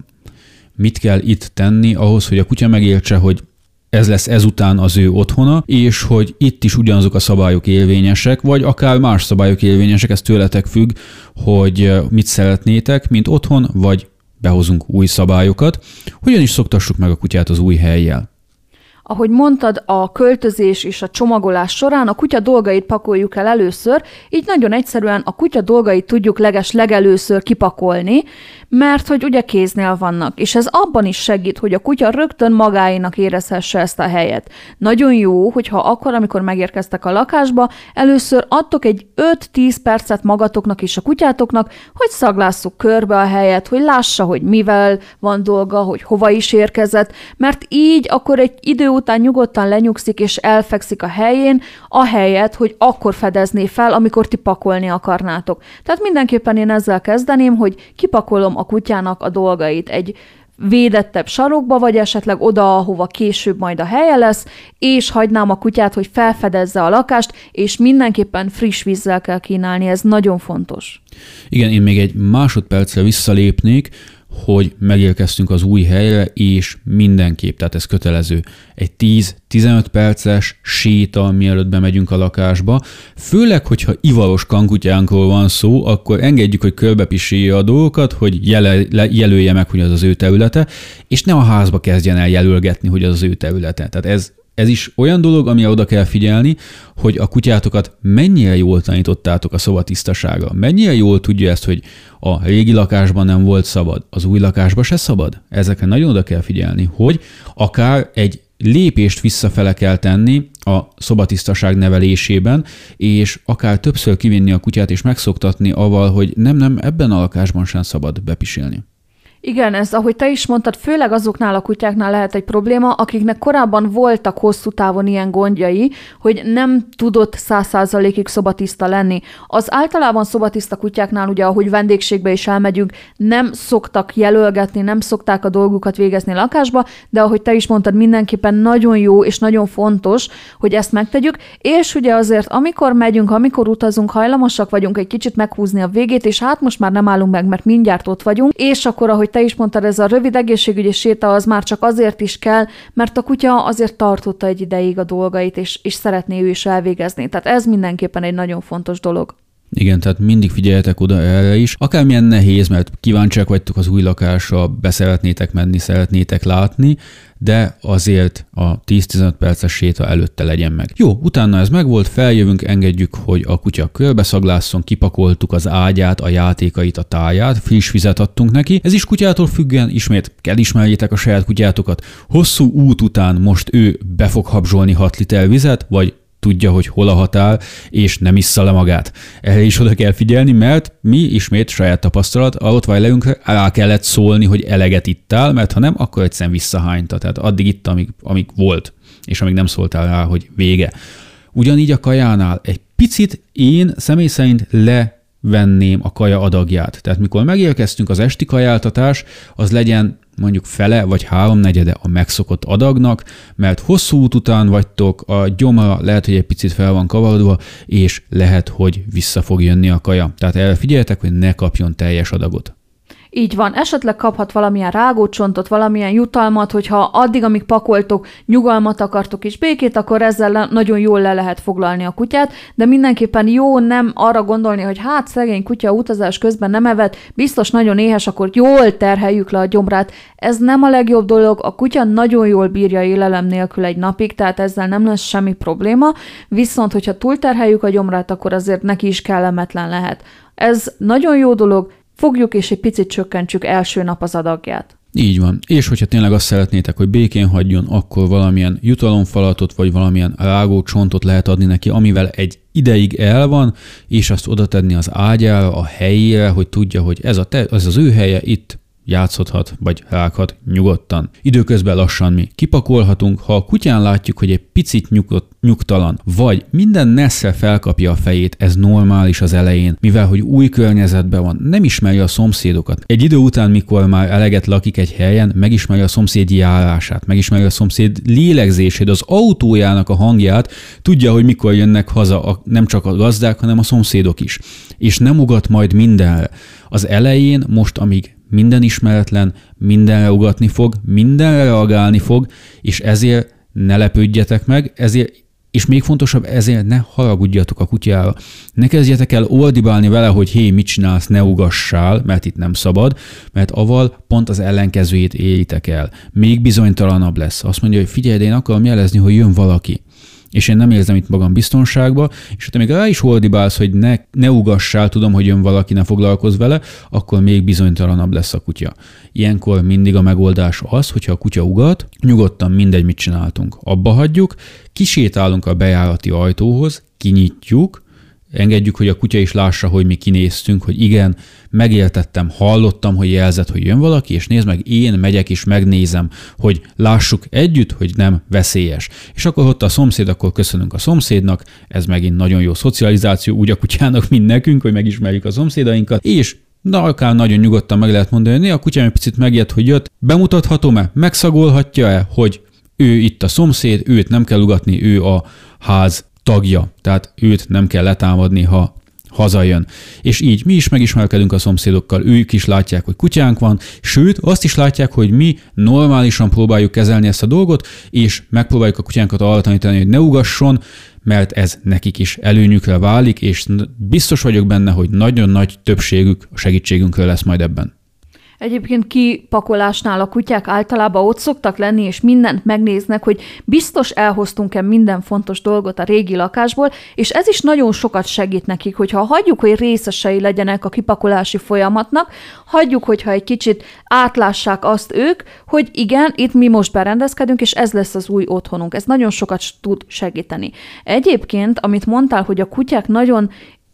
Mit kell itt tenni ahhoz, hogy a kutya megértse, hogy ez lesz ezután az ő otthona, és hogy itt is ugyanazok a szabályok érvényesek, vagy akár más szabályok érvényesek, ez tőletek függ, hogy mit szeretnétek, mint otthon, vagy behozunk új szabályokat. Hogyan is szoktassuk meg a kutyát az új helyjel? Ahogy mondtad, a költözés és a csomagolás során a kutya dolgait pakoljuk el először, így nagyon egyszerűen a kutya dolgait tudjuk leges legelőször kipakolni, mert hogy ugye kéznél vannak, és ez abban is segít, hogy a kutya rögtön magáinak érezhesse ezt a helyet. Nagyon jó, hogyha akkor, amikor megérkeztek a lakásba, először adtok egy 5-10 percet magatoknak és a kutyátoknak, hogy szaglásszuk körbe a helyet, hogy lássa, hogy mivel van dolga, hogy hova is érkezett, mert így akkor egy idő után nyugodtan lenyugszik és elfekszik a helyén, a helyet, hogy akkor fedezné fel, amikor ti pakolni akarnátok. Tehát mindenképpen én ezzel kezdeném, hogy kipakolom a kutyának a dolgait egy védettebb sarokba, vagy esetleg oda, ahova később majd a helye lesz, és hagynám a kutyát, hogy felfedezze a lakást, és mindenképpen friss vízzel kell kínálni, ez nagyon fontos. Igen, én még egy másodpercre visszalépnék, hogy megérkeztünk az új helyre, és mindenképp, tehát ez kötelező, egy 10-15 perces séta, mielőtt bemegyünk a lakásba. Főleg, hogyha ivaros kankutyánkról van szó, akkor engedjük, hogy körbepisélje a dolgokat, hogy jele, jelölje meg, hogy az az ő területe, és ne a házba kezdjen el jelölgetni, hogy az az ő területe. Tehát ez ez is olyan dolog, amire oda kell figyelni, hogy a kutyátokat mennyire jól tanítottátok a szoba tisztasága. Mennyire jól tudja ezt, hogy a régi lakásban nem volt szabad, az új lakásban se szabad. Ezekre nagyon oda kell figyelni, hogy akár egy lépést visszafele kell tenni a szobatisztaság nevelésében, és akár többször kivinni a kutyát és megszoktatni avval, hogy nem, nem, ebben a lakásban sem szabad bepisélni. Igen, ez, ahogy te is mondtad, főleg azoknál a kutyáknál lehet egy probléma, akiknek korábban voltak hosszú távon ilyen gondjai, hogy nem tudott száz százalékig szobatiszta lenni. Az általában szobatiszta kutyáknál, ugye, ahogy vendégségbe is elmegyünk, nem szoktak jelölgetni, nem szokták a dolgukat végezni lakásba, de ahogy te is mondtad, mindenképpen nagyon jó és nagyon fontos, hogy ezt megtegyük, és ugye azért, amikor megyünk, amikor utazunk, hajlamosak vagyunk egy kicsit meghúzni a végét, és hát most már nem állunk meg, mert mindjárt ott vagyunk, és akkor, ahogy te is mondtad, ez a rövid egészségügyi séta az már csak azért is kell, mert a kutya azért tartotta egy ideig a dolgait, és, és szeretné ő is elvégezni. Tehát ez mindenképpen egy nagyon fontos dolog. Igen, tehát mindig figyeljetek oda erre is. Akármilyen nehéz, mert kíváncsiak vagytok az új lakásra, beszeretnétek menni, szeretnétek látni, de azért a 10-15 perces séta előtte legyen meg. Jó, utána ez megvolt, feljövünk, engedjük, hogy a kutya körbeszaglásszon, kipakoltuk az ágyát, a játékait, a táját, friss vizet adtunk neki. Ez is kutyától függően, ismét kell ismerjétek a saját kutyátokat. Hosszú út után most ő be fog habzsolni 6 liter vizet, vagy tudja, hogy hol a határ, és nem issza le magát. Erre is oda kell figyelni, mert mi ismét saját tapasztalat, alatt vagy leünkre rá kellett szólni, hogy eleget ittál, mert ha nem, akkor egyszerűen visszahányta. Tehát addig itt, amíg, amíg volt, és amíg nem szóltál rá, hogy vége. Ugyanígy a kajánál egy picit én személy szerint le venném a kaja adagját. Tehát mikor megérkeztünk az esti kajáltatás, az legyen mondjuk fele vagy háromnegyede a megszokott adagnak, mert hosszú út után vagytok, a gyoma lehet, hogy egy picit fel van kavarodva, és lehet, hogy vissza fog jönni a kaja. Tehát erre figyeljetek, hogy ne kapjon teljes adagot. Így van, esetleg kaphat valamilyen rágócsontot, valamilyen jutalmat, hogyha addig, amíg pakoltok, nyugalmat akartok és békét, akkor ezzel nagyon jól le lehet foglalni a kutyát, de mindenképpen jó nem arra gondolni, hogy hát szegény kutya utazás közben nem evett, biztos nagyon éhes, akkor jól terheljük le a gyomrát. Ez nem a legjobb dolog, a kutya nagyon jól bírja élelem nélkül egy napig, tehát ezzel nem lesz semmi probléma, viszont hogyha túlterheljük a gyomrát, akkor azért neki is kellemetlen lehet. Ez nagyon jó dolog, fogjuk és egy picit csökkentsük első nap az adagját. Így van. És hogyha tényleg azt szeretnétek, hogy békén hagyjon, akkor valamilyen jutalomfalatot, vagy valamilyen rágó csontot lehet adni neki, amivel egy ideig el van, és azt oda tenni az ágyára, a helyére, hogy tudja, hogy ez, a te, ez az ő helye, itt játszhathat, vagy rághat nyugodtan. Időközben lassan mi kipakolhatunk, ha a kutyán látjuk, hogy egy picit nyugodt, nyugtalan, vagy minden nesze felkapja a fejét, ez normális az elején, mivel hogy új környezetben van, nem ismeri a szomszédokat. Egy idő után, mikor már eleget lakik egy helyen, megismeri a szomszéd járását, megismeri a szomszéd lélegzését, az autójának a hangját, tudja, hogy mikor jönnek haza a, nem csak a gazdák, hanem a szomszédok is. És nem ugat majd mindenre. Az elején, most amíg minden ismeretlen, mindenre ugatni fog, mindenre reagálni fog, és ezért ne lepődjetek meg, ezért és még fontosabb, ezért ne haragudjatok a kutyára. Ne kezdjetek el oldibálni vele, hogy hé, mit csinálsz, ne ugassál, mert itt nem szabad, mert aval pont az ellenkezőjét éritek el. Még bizonytalanabb lesz. Azt mondja, hogy figyelj, de én akarom jelezni, hogy jön valaki és én nem érzem itt magam biztonságba, és ha még rá is holdibálsz, hogy ne, ne ugassál, tudom, hogy jön valaki, ne foglalkozz vele, akkor még bizonytalanabb lesz a kutya. Ilyenkor mindig a megoldás az, hogyha a kutya ugat, nyugodtan mindegy, mit csináltunk. Abba hagyjuk, kisétálunk a bejárati ajtóhoz, kinyitjuk, engedjük, hogy a kutya is lássa, hogy mi kinéztünk, hogy igen, megéltettem, hallottam, hogy jelzett, hogy jön valaki, és nézd meg, én megyek és megnézem, hogy lássuk együtt, hogy nem veszélyes. És akkor ott a szomszéd, akkor köszönünk a szomszédnak, ez megint nagyon jó szocializáció, úgy a kutyának, mint nekünk, hogy megismerjük a szomszédainkat, és Na, akár nagyon nyugodtan meg lehet mondani, hogy a kutyám egy picit megijedt, hogy jött, bemutathatom-e, megszagolhatja-e, hogy ő itt a szomszéd, őt nem kell ugatni, ő a ház tagja, tehát őt nem kell letámadni, ha hazajön. És így mi is megismerkedünk a szomszédokkal, ők is látják, hogy kutyánk van, sőt, azt is látják, hogy mi normálisan próbáljuk kezelni ezt a dolgot, és megpróbáljuk a kutyánkat arra tanítani, hogy ne ugasson, mert ez nekik is előnyükre válik, és biztos vagyok benne, hogy nagyon nagy többségük a segítségünkről lesz majd ebben. Egyébként kipakolásnál a kutyák általában ott szoktak lenni, és mindent megnéznek, hogy biztos elhoztunk-e minden fontos dolgot a régi lakásból, és ez is nagyon sokat segít nekik, hogyha hagyjuk, hogy részesei legyenek a kipakolási folyamatnak, hagyjuk, hogyha egy kicsit átlássák azt ők, hogy igen, itt mi most berendezkedünk, és ez lesz az új otthonunk. Ez nagyon sokat tud segíteni. Egyébként, amit mondtál, hogy a kutyák nagyon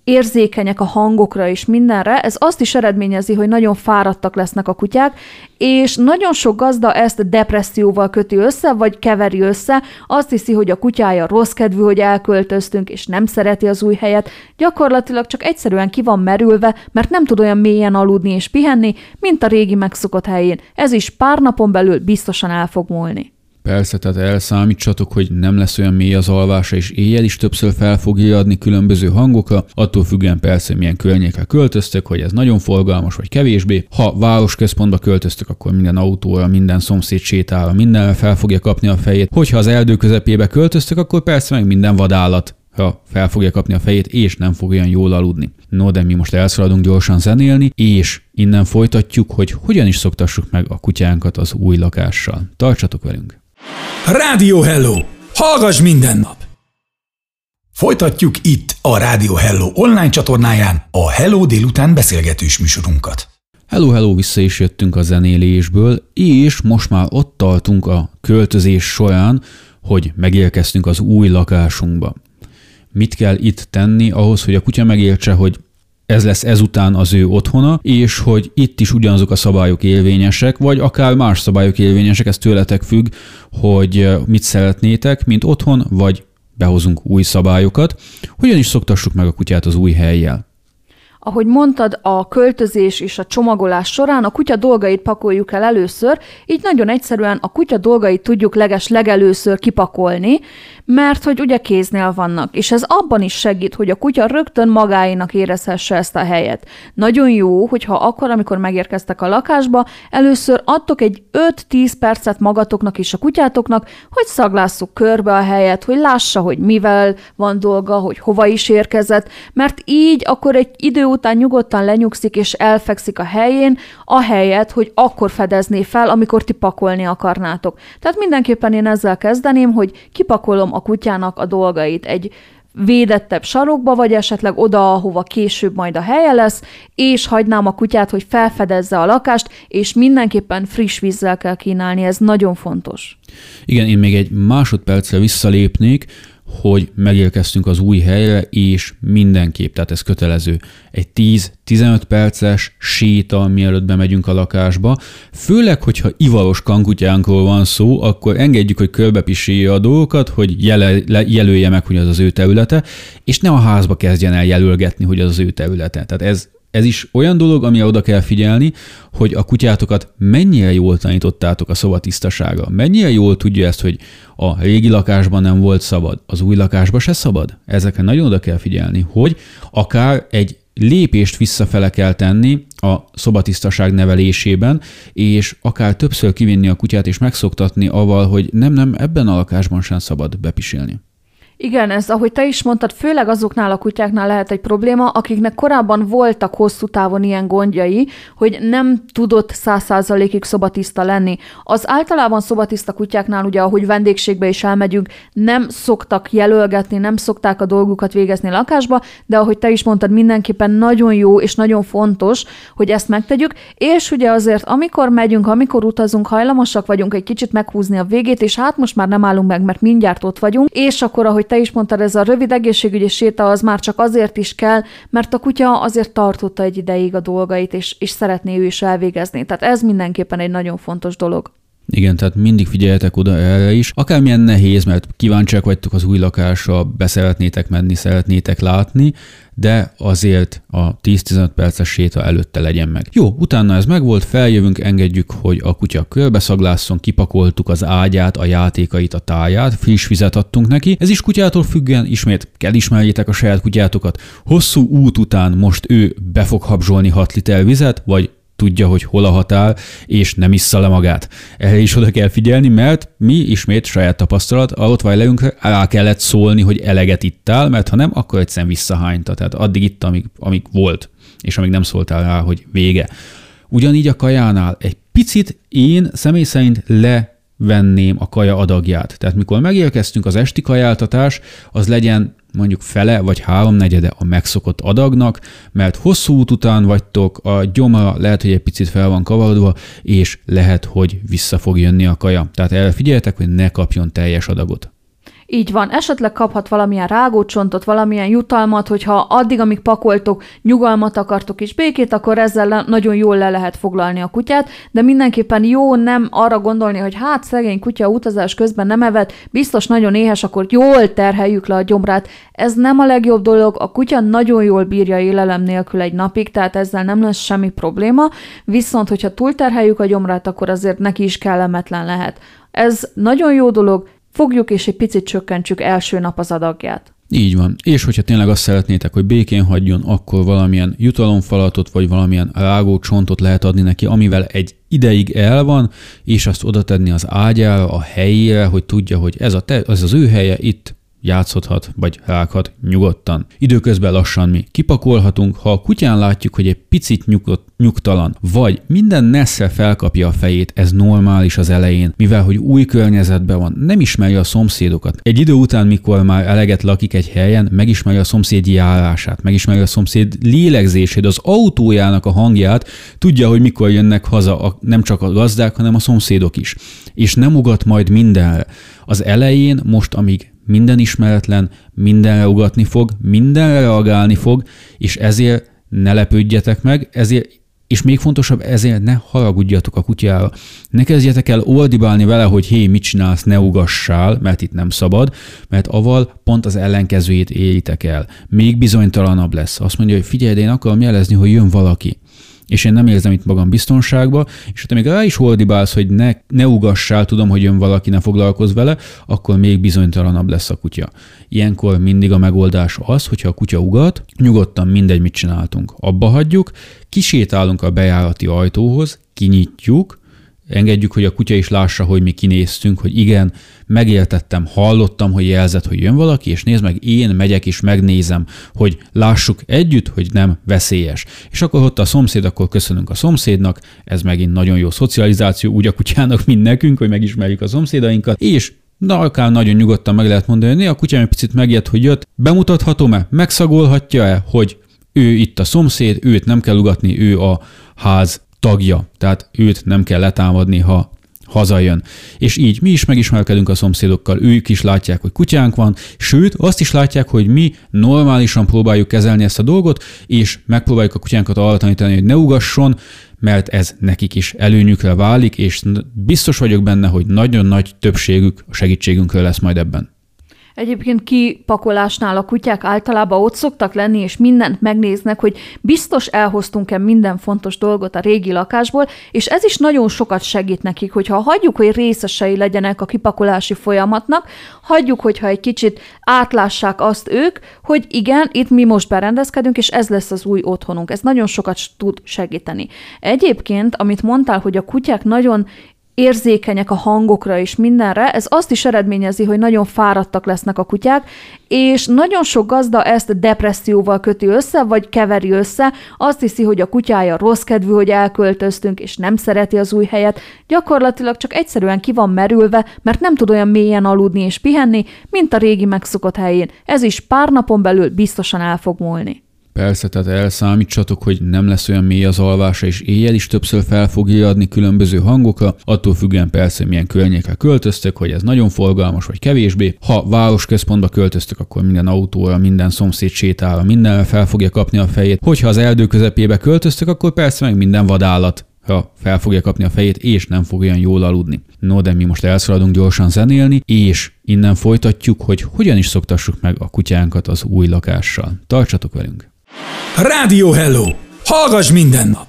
érzékenyek a hangokra és mindenre, ez azt is eredményezi, hogy nagyon fáradtak lesznek a kutyák, és nagyon sok gazda ezt depresszióval köti össze, vagy keveri össze, azt hiszi, hogy a kutyája rossz kedvű, hogy elköltöztünk, és nem szereti az új helyet, gyakorlatilag csak egyszerűen ki van merülve, mert nem tud olyan mélyen aludni és pihenni, mint a régi megszokott helyén. Ez is pár napon belül biztosan el fog múlni. Persze, tehát elszámítsatok, hogy nem lesz olyan mély az alvása, és éjjel is többször fel fogja adni különböző hangokra, attól függően persze, hogy milyen környékre költöztek, hogy ez nagyon forgalmas vagy kevésbé. Ha városközpontba költöztök, akkor minden autóra, minden szomszéd sétára, mindenre fel fogja kapni a fejét. Hogyha az erdő közepébe költöztek, akkor persze meg minden vadállat ha fel fogja kapni a fejét, és nem fog olyan jól aludni. No, de mi most elszaladunk gyorsan zenélni, és innen folytatjuk, hogy hogyan is szoktassuk meg a kutyánkat az új lakással. Tartsatok velünk! Rádió Hello! Hallgass minden nap! Folytatjuk itt a Rádió Hello online csatornáján a Hello délután beszélgetős műsorunkat. Hello, hello, vissza is jöttünk a zenélésből, és most már ott tartunk a költözés során, hogy megérkeztünk az új lakásunkba. Mit kell itt tenni ahhoz, hogy a kutya megértse, hogy ez lesz ezután az ő otthona, és hogy itt is ugyanazok a szabályok érvényesek, vagy akár más szabályok érvényesek, ez tőletek függ, hogy mit szeretnétek, mint otthon, vagy behozunk új szabályokat. Hogyan is szoktassuk meg a kutyát az új helyjel? Ahogy mondtad, a költözés és a csomagolás során a kutya dolgait pakoljuk el először, így nagyon egyszerűen a kutya dolgait tudjuk leges legelőször kipakolni, mert hogy ugye kéznél vannak, és ez abban is segít, hogy a kutya rögtön magáinak érezhesse ezt a helyet. Nagyon jó, hogyha akkor, amikor megérkeztek a lakásba, először adtok egy 5-10 percet magatoknak és a kutyátoknak, hogy szaglásszuk körbe a helyet, hogy lássa, hogy mivel van dolga, hogy hova is érkezett, mert így akkor egy idő után nyugodtan lenyugszik és elfekszik a helyén, a helyet, hogy akkor fedezné fel, amikor ti pakolni akarnátok. Tehát mindenképpen én ezzel kezdeném, hogy kipakolom a kutyának a dolgait egy védettebb sarokba, vagy esetleg oda, ahova később majd a helye lesz, és hagynám a kutyát, hogy felfedezze a lakást, és mindenképpen friss vízzel kell kínálni, ez nagyon fontos. Igen, én még egy másodpercre visszalépnék, hogy megérkeztünk az új helyre, és mindenképp, tehát ez kötelező, egy 10-15 perces séta, mielőtt bemegyünk a lakásba. Főleg, hogyha ivaros kankutyánkról van szó, akkor engedjük, hogy körbepisélje a dolgokat, hogy jele, jelölje meg, hogy az az ő területe, és ne a házba kezdjen el jelölgetni, hogy az az ő területe. Tehát ez ez is olyan dolog, ami oda kell figyelni, hogy a kutyátokat mennyire jól tanítottátok a szoba tisztasága. Mennyire jól tudja ezt, hogy a régi lakásban nem volt szabad, az új lakásban se szabad. Ezekre nagyon oda kell figyelni, hogy akár egy lépést visszafele kell tenni a szobatisztaság nevelésében, és akár többször kivinni a kutyát és megszoktatni avval, hogy nem, nem, ebben a lakásban sem szabad bepisélni. Igen, ez, ahogy te is mondtad, főleg azoknál a kutyáknál lehet egy probléma, akiknek korábban voltak hosszú távon ilyen gondjai, hogy nem tudott száz százalékig szobatiszta lenni. Az általában szobatiszta kutyáknál, ugye, ahogy vendégségbe is elmegyünk, nem szoktak jelölgetni, nem szokták a dolgukat végezni lakásba, de ahogy te is mondtad, mindenképpen nagyon jó és nagyon fontos, hogy ezt megtegyük, és ugye azért, amikor megyünk, amikor utazunk, hajlamosak vagyunk egy kicsit meghúzni a végét, és hát most már nem állunk meg, mert mindjárt ott vagyunk, és akkor, ahogy te is mondtad, ez a rövid egészségügyi séta az már csak azért is kell, mert a kutya azért tartotta egy ideig a dolgait, és, és szeretné ő is elvégezni. Tehát ez mindenképpen egy nagyon fontos dolog. Igen, tehát mindig figyeljetek oda erre is. Akármilyen nehéz, mert kíváncsiak vagytok az új lakásra, beszeretnétek menni, szeretnétek látni, de azért a 10-15 perces séta előtte legyen meg. Jó, utána ez megvolt, feljövünk, engedjük, hogy a kutya körbeszaglásszon, kipakoltuk az ágyát, a játékait, a táját, friss vizet adtunk neki. Ez is kutyától függően, ismét kell ismerjétek a saját kutyátokat. Hosszú út után most ő be fog habzsolni 6 liter vizet, vagy tudja, hogy hol a határ, és nem issza le magát. Erre is oda kell figyelni, mert mi ismét saját tapasztalat, a Rottweilerünkre rá kellett szólni, hogy eleget ittál, mert ha nem, akkor egyszerűen visszahányta. Tehát addig itt, amíg, amíg volt, és amíg nem szóltál rá, hogy vége. Ugyanígy a kajánál egy picit én személy szerint le venném a kaja adagját. Tehát mikor megérkeztünk az esti kajáltatás, az legyen mondjuk fele vagy háromnegyede a megszokott adagnak, mert hosszú út után vagytok, a gyoma lehet, hogy egy picit fel van kavarodva, és lehet, hogy vissza fog jönni a kaja. Tehát erre figyeljetek, hogy ne kapjon teljes adagot. Így van, esetleg kaphat valamilyen rágócsontot, valamilyen jutalmat, hogyha addig, amíg pakoltok, nyugalmat akartok és békét, akkor ezzel nagyon jól le lehet foglalni a kutyát, de mindenképpen jó nem arra gondolni, hogy hát szegény kutya utazás közben nem evett, biztos nagyon éhes, akkor jól terheljük le a gyomrát. Ez nem a legjobb dolog, a kutya nagyon jól bírja élelem nélkül egy napig, tehát ezzel nem lesz semmi probléma, viszont hogyha túlterheljük a gyomrát, akkor azért neki is kellemetlen lehet. Ez nagyon jó dolog, fogjuk és egy picit csökkentsük első nap az adagját. Így van. És hogyha tényleg azt szeretnétek, hogy békén hagyjon, akkor valamilyen jutalomfalatot, vagy valamilyen rágó csontot lehet adni neki, amivel egy ideig el van, és azt oda tenni az ágyára, a helyére, hogy tudja, hogy ez, a te, ez az ő helye, itt játszhathat, vagy rághat nyugodtan. Időközben lassan mi kipakolhatunk, ha a kutyán látjuk, hogy egy picit nyugodt, nyugtalan, vagy minden nesze felkapja a fejét, ez normális az elején, mivel hogy új környezetben van, nem ismeri a szomszédokat. Egy idő után, mikor már eleget lakik egy helyen, megismeri a szomszéd járását, megismeri a szomszéd lélegzését, az autójának a hangját, tudja, hogy mikor jönnek haza a, nem csak a gazdák, hanem a szomszédok is. És nem ugat majd mindenre. Az elején, most amíg minden ismeretlen, mindenre ugatni fog, mindenre reagálni fog, és ezért ne lepődjetek meg, ezért és még fontosabb, ezért ne haragudjatok a kutyára. Ne kezdjetek el oldibálni vele, hogy hé, mit csinálsz, ne ugassál, mert itt nem szabad, mert aval pont az ellenkezőjét éritek el. Még bizonytalanabb lesz. Azt mondja, hogy figyelj, de én akarom jelezni, hogy jön valaki és én nem érzem itt magam biztonságba, és ha még rá is holdibálsz, hogy ne, ne ugassál, tudom, hogy jön valaki, ne foglalkozz vele, akkor még bizonytalanabb lesz a kutya. Ilyenkor mindig a megoldás az, hogyha a kutya ugat, nyugodtan mindegy, mit csináltunk. Abba hagyjuk, kisétálunk a bejárati ajtóhoz, kinyitjuk, engedjük, hogy a kutya is lássa, hogy mi kinéztünk, hogy igen, megértettem, hallottam, hogy jelzett, hogy jön valaki, és nézd meg, én megyek és megnézem, hogy lássuk együtt, hogy nem veszélyes. És akkor ott a szomszéd, akkor köszönünk a szomszédnak, ez megint nagyon jó szocializáció, úgy a kutyának, mint nekünk, hogy megismerjük a szomszédainkat, és Na, akár nagyon nyugodtan meg lehet mondani, hogy a kutyám egy picit megjött, hogy jött. Bemutathatom-e? Megszagolhatja-e, hogy ő itt a szomszéd, őt nem kell ugatni, ő a ház tagja, tehát őt nem kell letámadni, ha hazajön. És így mi is megismerkedünk a szomszédokkal, ők is látják, hogy kutyánk van, sőt, azt is látják, hogy mi normálisan próbáljuk kezelni ezt a dolgot, és megpróbáljuk a kutyánkat arra tanítani, hogy ne ugasson, mert ez nekik is előnyükre válik, és biztos vagyok benne, hogy nagyon nagy többségük a segítségünkről lesz majd ebben. Egyébként kipakolásnál a kutyák általában ott szoktak lenni, és mindent megnéznek, hogy biztos elhoztunk-e minden fontos dolgot a régi lakásból, és ez is nagyon sokat segít nekik, hogyha hagyjuk, hogy részesei legyenek a kipakolási folyamatnak, hagyjuk, hogyha egy kicsit átlássák azt ők, hogy igen, itt mi most berendezkedünk, és ez lesz az új otthonunk. Ez nagyon sokat tud segíteni. Egyébként, amit mondtál, hogy a kutyák nagyon érzékenyek a hangokra és mindenre, ez azt is eredményezi, hogy nagyon fáradtak lesznek a kutyák, és nagyon sok gazda ezt depresszióval köti össze, vagy keveri össze, azt hiszi, hogy a kutyája rossz kedvű, hogy elköltöztünk, és nem szereti az új helyet, gyakorlatilag csak egyszerűen ki van merülve, mert nem tud olyan mélyen aludni és pihenni, mint a régi megszokott helyén. Ez is pár napon belül biztosan el fog múlni. Persze, tehát elszámítsatok, hogy nem lesz olyan mély az alvása, és éjjel is többször fel fogja adni különböző hangokra, attól függően persze, hogy milyen környékre költöztek, hogy ez nagyon forgalmas, vagy kevésbé. Ha városközpontba költöztök, akkor minden autóra, minden szomszéd sétára, mindenre fel fogja kapni a fejét. Hogyha az erdő közepébe költöztök, akkor persze meg minden vadállat ha fel fogja kapni a fejét, és nem fog olyan jól aludni. No, de mi most elszaladunk gyorsan zenélni, és innen folytatjuk, hogy hogyan is szoktassuk meg a kutyánkat az új lakással. Tartsatok velünk! Rádió Hello! Hallgass minden nap!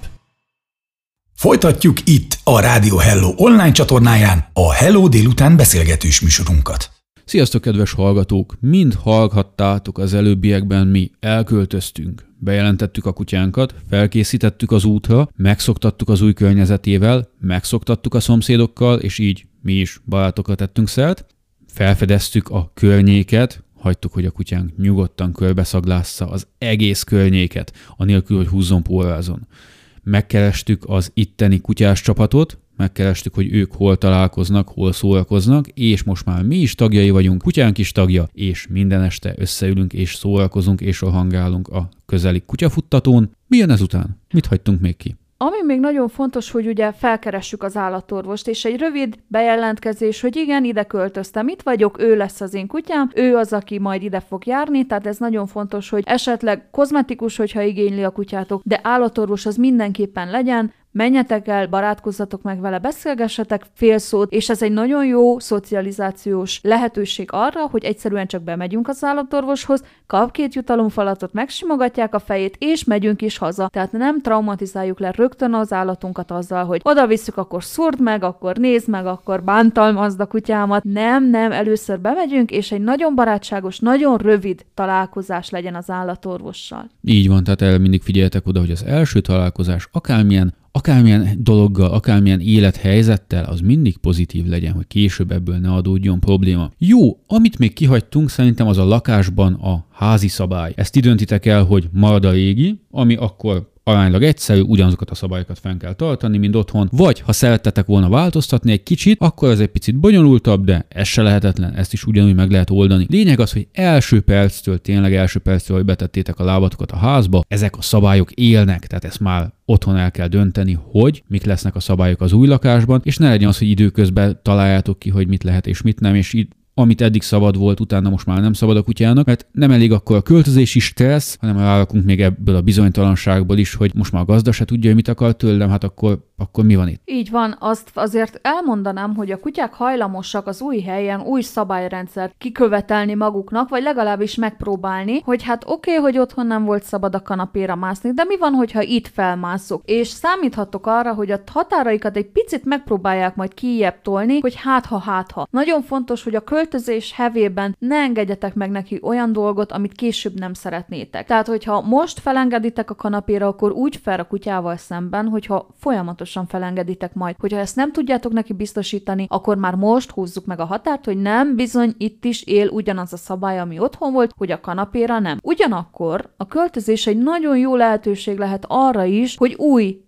Folytatjuk itt a Rádió Hello online csatornáján a Hello délután beszélgetős műsorunkat. Sziasztok, kedves hallgatók! Mind hallhattátok az előbbiekben, mi elköltöztünk, bejelentettük a kutyánkat, felkészítettük az útra, megszoktattuk az új környezetével, megszoktattuk a szomszédokkal, és így mi is barátokat tettünk szert, felfedeztük a környéket, hagytuk, hogy a kutyánk nyugodtan körbeszaglásza az egész környéket, anélkül, hogy húzzon pórázon. Megkerestük az itteni kutyás csapatot, megkerestük, hogy ők hol találkoznak, hol szórakoznak, és most már mi is tagjai vagyunk, kutyánk is tagja, és minden este összeülünk és szórakozunk és rohangálunk a közeli kutyafuttatón. Mi jön ezután? Mit hagytunk még ki? Ami még nagyon fontos, hogy ugye felkeressük az állatorvost, és egy rövid bejelentkezés, hogy igen, ide költöztem, itt vagyok, ő lesz az én kutyám, ő az, aki majd ide fog járni, tehát ez nagyon fontos, hogy esetleg kozmetikus, hogyha igényli a kutyátok, de állatorvos az mindenképpen legyen, menjetek el, barátkozzatok meg vele, beszélgessetek fél szót, és ez egy nagyon jó szocializációs lehetőség arra, hogy egyszerűen csak bemegyünk az állatorvoshoz, kap két jutalomfalatot, megsimogatják a fejét, és megyünk is haza. Tehát nem traumatizáljuk le rögtön az állatunkat azzal, hogy oda visszük, akkor szurd meg, akkor nézd meg, akkor bántalmazd a kutyámat. Nem, nem, először bemegyünk, és egy nagyon barátságos, nagyon rövid találkozás legyen az állatorvossal. Így van, tehát el mindig figyeljetek oda, hogy az első találkozás akármilyen akármilyen dologgal, akármilyen élethelyzettel, az mindig pozitív legyen, hogy később ebből ne adódjon probléma. Jó, amit még kihagytunk, szerintem az a lakásban a házi szabály. Ezt időntitek el, hogy marad a régi, ami akkor aránylag egyszerű, ugyanazokat a szabályokat fenn kell tartani, mint otthon, vagy ha szerettetek volna változtatni egy kicsit, akkor ez egy picit bonyolultabb, de ez se lehetetlen, ezt is ugyanúgy meg lehet oldani. Lényeg az, hogy első perctől, tényleg első perctől, hogy betettétek a lábatokat a házba, ezek a szabályok élnek, tehát ezt már otthon el kell dönteni, hogy mik lesznek a szabályok az új lakásban, és ne legyen az, hogy időközben találjátok ki, hogy mit lehet és mit nem, és itt amit eddig szabad volt, utána most már nem szabad a kutyának, mert nem elég akkor a költözés is stressz, hanem rárakunk még ebből a bizonytalanságból is, hogy most már a gazda se tudja, hogy mit akar tőlem, hát akkor, akkor mi van itt? Így van, azt azért elmondanám, hogy a kutyák hajlamosak az új helyen új szabályrendszert kikövetelni maguknak, vagy legalábbis megpróbálni, hogy hát oké, okay, hogy otthon nem volt szabad a kanapéra mászni, de mi van, hogyha itt felmászok? És számíthatok arra, hogy a határaikat egy picit megpróbálják majd kijebb tolni, hogy hát ha hát ha. Nagyon fontos, hogy a költ költözés hevében ne engedjetek meg neki olyan dolgot, amit később nem szeretnétek. Tehát, hogyha most felengeditek a kanapéra, akkor úgy fel a kutyával szemben, hogyha folyamatosan felengeditek majd. Hogyha ezt nem tudjátok neki biztosítani, akkor már most húzzuk meg a határt, hogy nem, bizony itt is él ugyanaz a szabály, ami otthon volt, hogy a kanapéra nem. Ugyanakkor a költözés egy nagyon jó lehetőség lehet arra is, hogy új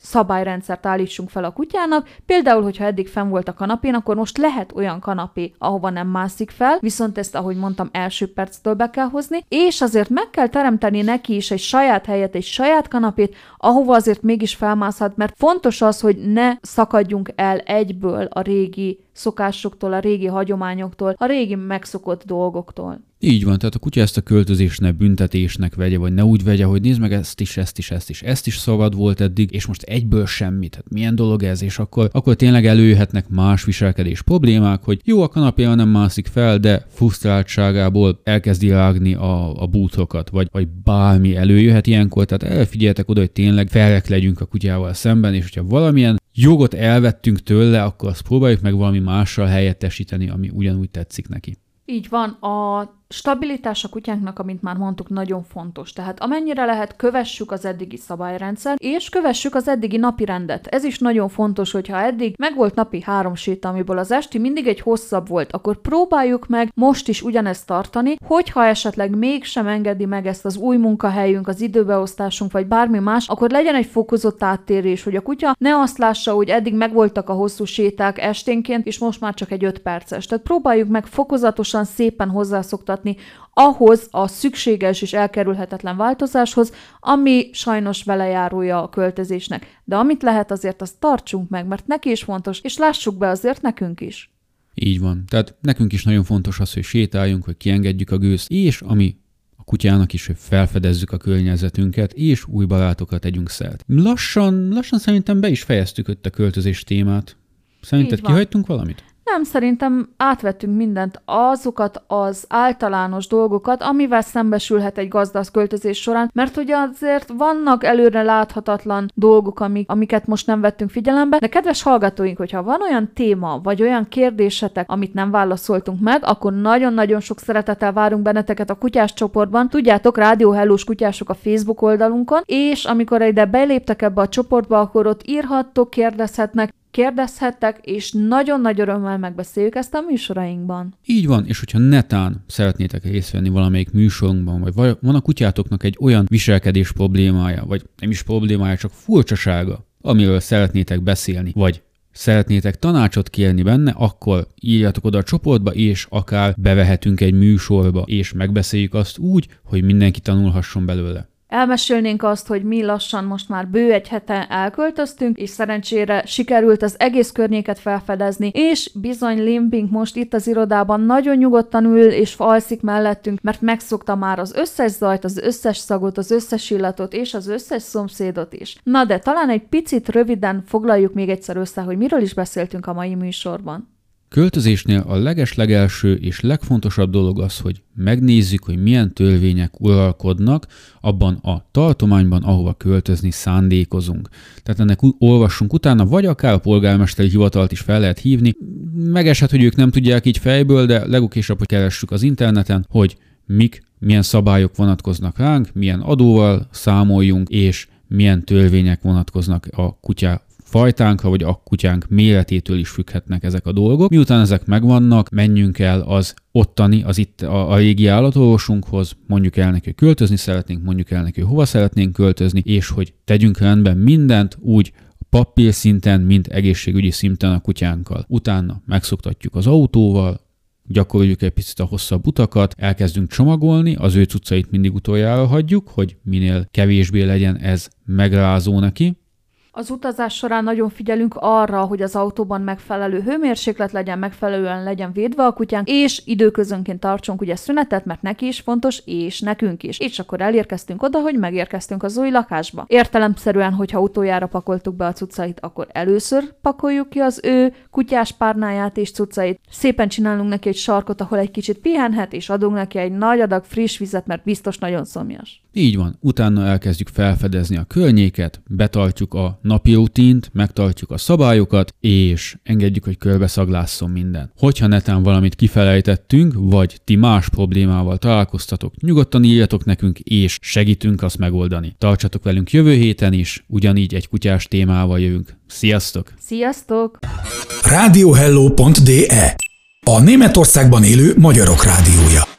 szabályrendszert állítsunk fel a kutyának. Például, hogyha eddig fenn volt a kanapén, akkor most lehet olyan kanapé, ahova nem mászik fel, viszont ezt, ahogy mondtam, első perctől be kell hozni, és azért meg kell teremteni neki is egy saját helyet, egy saját kanapét, ahova azért mégis felmászhat, mert fontos az, hogy ne szakadjunk el egyből a régi szokásoktól, a régi hagyományoktól, a régi megszokott dolgoktól. Így van, tehát a kutya ezt a költözést ne büntetésnek vegye, vagy ne úgy vegye, hogy nézd meg ezt is, ezt is, ezt is, ezt is szabad volt eddig, és most egyből semmit. Tehát milyen dolog ez, és akkor, akkor tényleg előjöhetnek más viselkedés problémák, hogy jó, a kanapéja nem mászik fel, de frusztráltságából elkezdi rágni a, a bútokat, vagy, vagy bármi előjöhet ilyenkor, tehát elfigyeltek oda, hogy tényleg felek legyünk a kutyával szemben, és hogyha valamilyen jogot elvettünk tőle, akkor azt próbáljuk meg valami mással helyettesíteni, ami ugyanúgy tetszik neki. Így van, a stabilitás a kutyánknak, amint már mondtuk, nagyon fontos. Tehát amennyire lehet, kövessük az eddigi szabályrendszer, és kövessük az eddigi napi rendet. Ez is nagyon fontos, hogyha eddig meg volt napi három séta, amiből az esti mindig egy hosszabb volt, akkor próbáljuk meg most is ugyanezt tartani, hogyha esetleg mégsem engedi meg ezt az új munkahelyünk, az időbeosztásunk, vagy bármi más, akkor legyen egy fokozott áttérés, hogy a kutya ne azt lássa, hogy eddig megvoltak a hosszú séták esténként, és most már csak egy 5 perces. Tehát próbáljuk meg fokozatosan szépen hozzászoktatni ahhoz a szükséges és elkerülhetetlen változáshoz, ami sajnos vele járója a költözésnek. De amit lehet, azért azt tartsunk meg, mert neki is fontos, és lássuk be azért nekünk is. Így van. Tehát nekünk is nagyon fontos az, hogy sétáljunk, hogy kiengedjük a gőzt, és ami a kutyának is, hogy felfedezzük a környezetünket, és új barátokat tegyünk szert. Lassan, lassan szerintem be is fejeztük ott a költözés témát. Szerinted kihagytunk valamit? Nem, szerintem átvettünk mindent, azokat az általános dolgokat, amivel szembesülhet egy gazdasz költözés során, mert ugye azért vannak előre láthatatlan dolgok, amik, amiket most nem vettünk figyelembe, de kedves hallgatóink, hogyha van olyan téma, vagy olyan kérdésetek, amit nem válaszoltunk meg, akkor nagyon-nagyon sok szeretettel várunk benneteket a kutyás csoportban. Tudjátok, Rádió Hellós kutyások a Facebook oldalunkon, és amikor ide beléptek ebbe a csoportba, akkor ott írhattok, kérdezhetnek, kérdezhettek, és nagyon nagy örömmel megbeszéljük ezt a műsorainkban. Így van, és hogyha netán szeretnétek részt venni valamelyik műsorunkban, vagy van a kutyátoknak egy olyan viselkedés problémája, vagy nem is problémája, csak furcsasága, amiről szeretnétek beszélni, vagy szeretnétek tanácsot kérni benne, akkor írjatok oda a csoportba, és akár bevehetünk egy műsorba, és megbeszéljük azt úgy, hogy mindenki tanulhasson belőle. Elmesélnénk azt, hogy mi lassan most már bő egy hete elköltöztünk, és szerencsére sikerült az egész környéket felfedezni, és bizony Limping most itt az irodában nagyon nyugodtan ül és alszik mellettünk, mert megszokta már az összes zajt, az összes szagot, az összes illatot és az összes szomszédot is. Na de talán egy picit röviden foglaljuk még egyszer össze, hogy miről is beszéltünk a mai műsorban. Költözésnél a leges-legelső és legfontosabb dolog az, hogy megnézzük, hogy milyen törvények uralkodnak abban a tartományban, ahova költözni szándékozunk. Tehát ennek olvassunk utána, vagy akár a polgármesteri hivatalt is fel lehet hívni. Megeshet, hogy ők nem tudják így fejből, de legokésabb, hogy keressük az interneten, hogy mik, milyen szabályok vonatkoznak ránk, milyen adóval számoljunk, és milyen törvények vonatkoznak a kutya fajtánkra vagy a kutyánk méretétől is függhetnek ezek a dolgok. Miután ezek megvannak, menjünk el az ottani, az itt a, a régi állatorvosunkhoz, mondjuk el neki, hogy költözni szeretnénk, mondjuk el neki, hogy hova szeretnénk költözni, és hogy tegyünk rendben mindent úgy, papír szinten, mint egészségügyi szinten a kutyánkkal. Utána megszoktatjuk az autóval, gyakoroljuk egy picit a hosszabb utakat, elkezdünk csomagolni, az ő cuccait mindig utoljára hagyjuk, hogy minél kevésbé legyen ez megrázó neki, az utazás során nagyon figyelünk arra, hogy az autóban megfelelő hőmérséklet legyen, megfelelően legyen védve a kutyánk, és időközönként tartsunk ugye szünetet, mert neki is fontos, és nekünk is. És akkor elérkeztünk oda, hogy megérkeztünk az új lakásba. Értelemszerűen, hogyha utoljára pakoltuk be a cuccait, akkor először pakoljuk ki az ő kutyás párnáját és cuccait. Szépen csinálunk neki egy sarkot, ahol egy kicsit pihenhet, és adunk neki egy nagy adag friss vizet, mert biztos nagyon szomjas. Így van, utána elkezdjük felfedezni a környéket, betartjuk a napi rutint, megtartjuk a szabályokat, és engedjük, hogy körbeszaglásszon minden. Hogyha netán valamit kifelejtettünk, vagy ti más problémával találkoztatok, nyugodtan írjatok nekünk, és segítünk azt megoldani. Tartsatok velünk jövő héten is, ugyanígy egy kutyás témával jövünk. Sziasztok! Sziasztok! Radiohello.de A Németországban élő magyarok rádiója.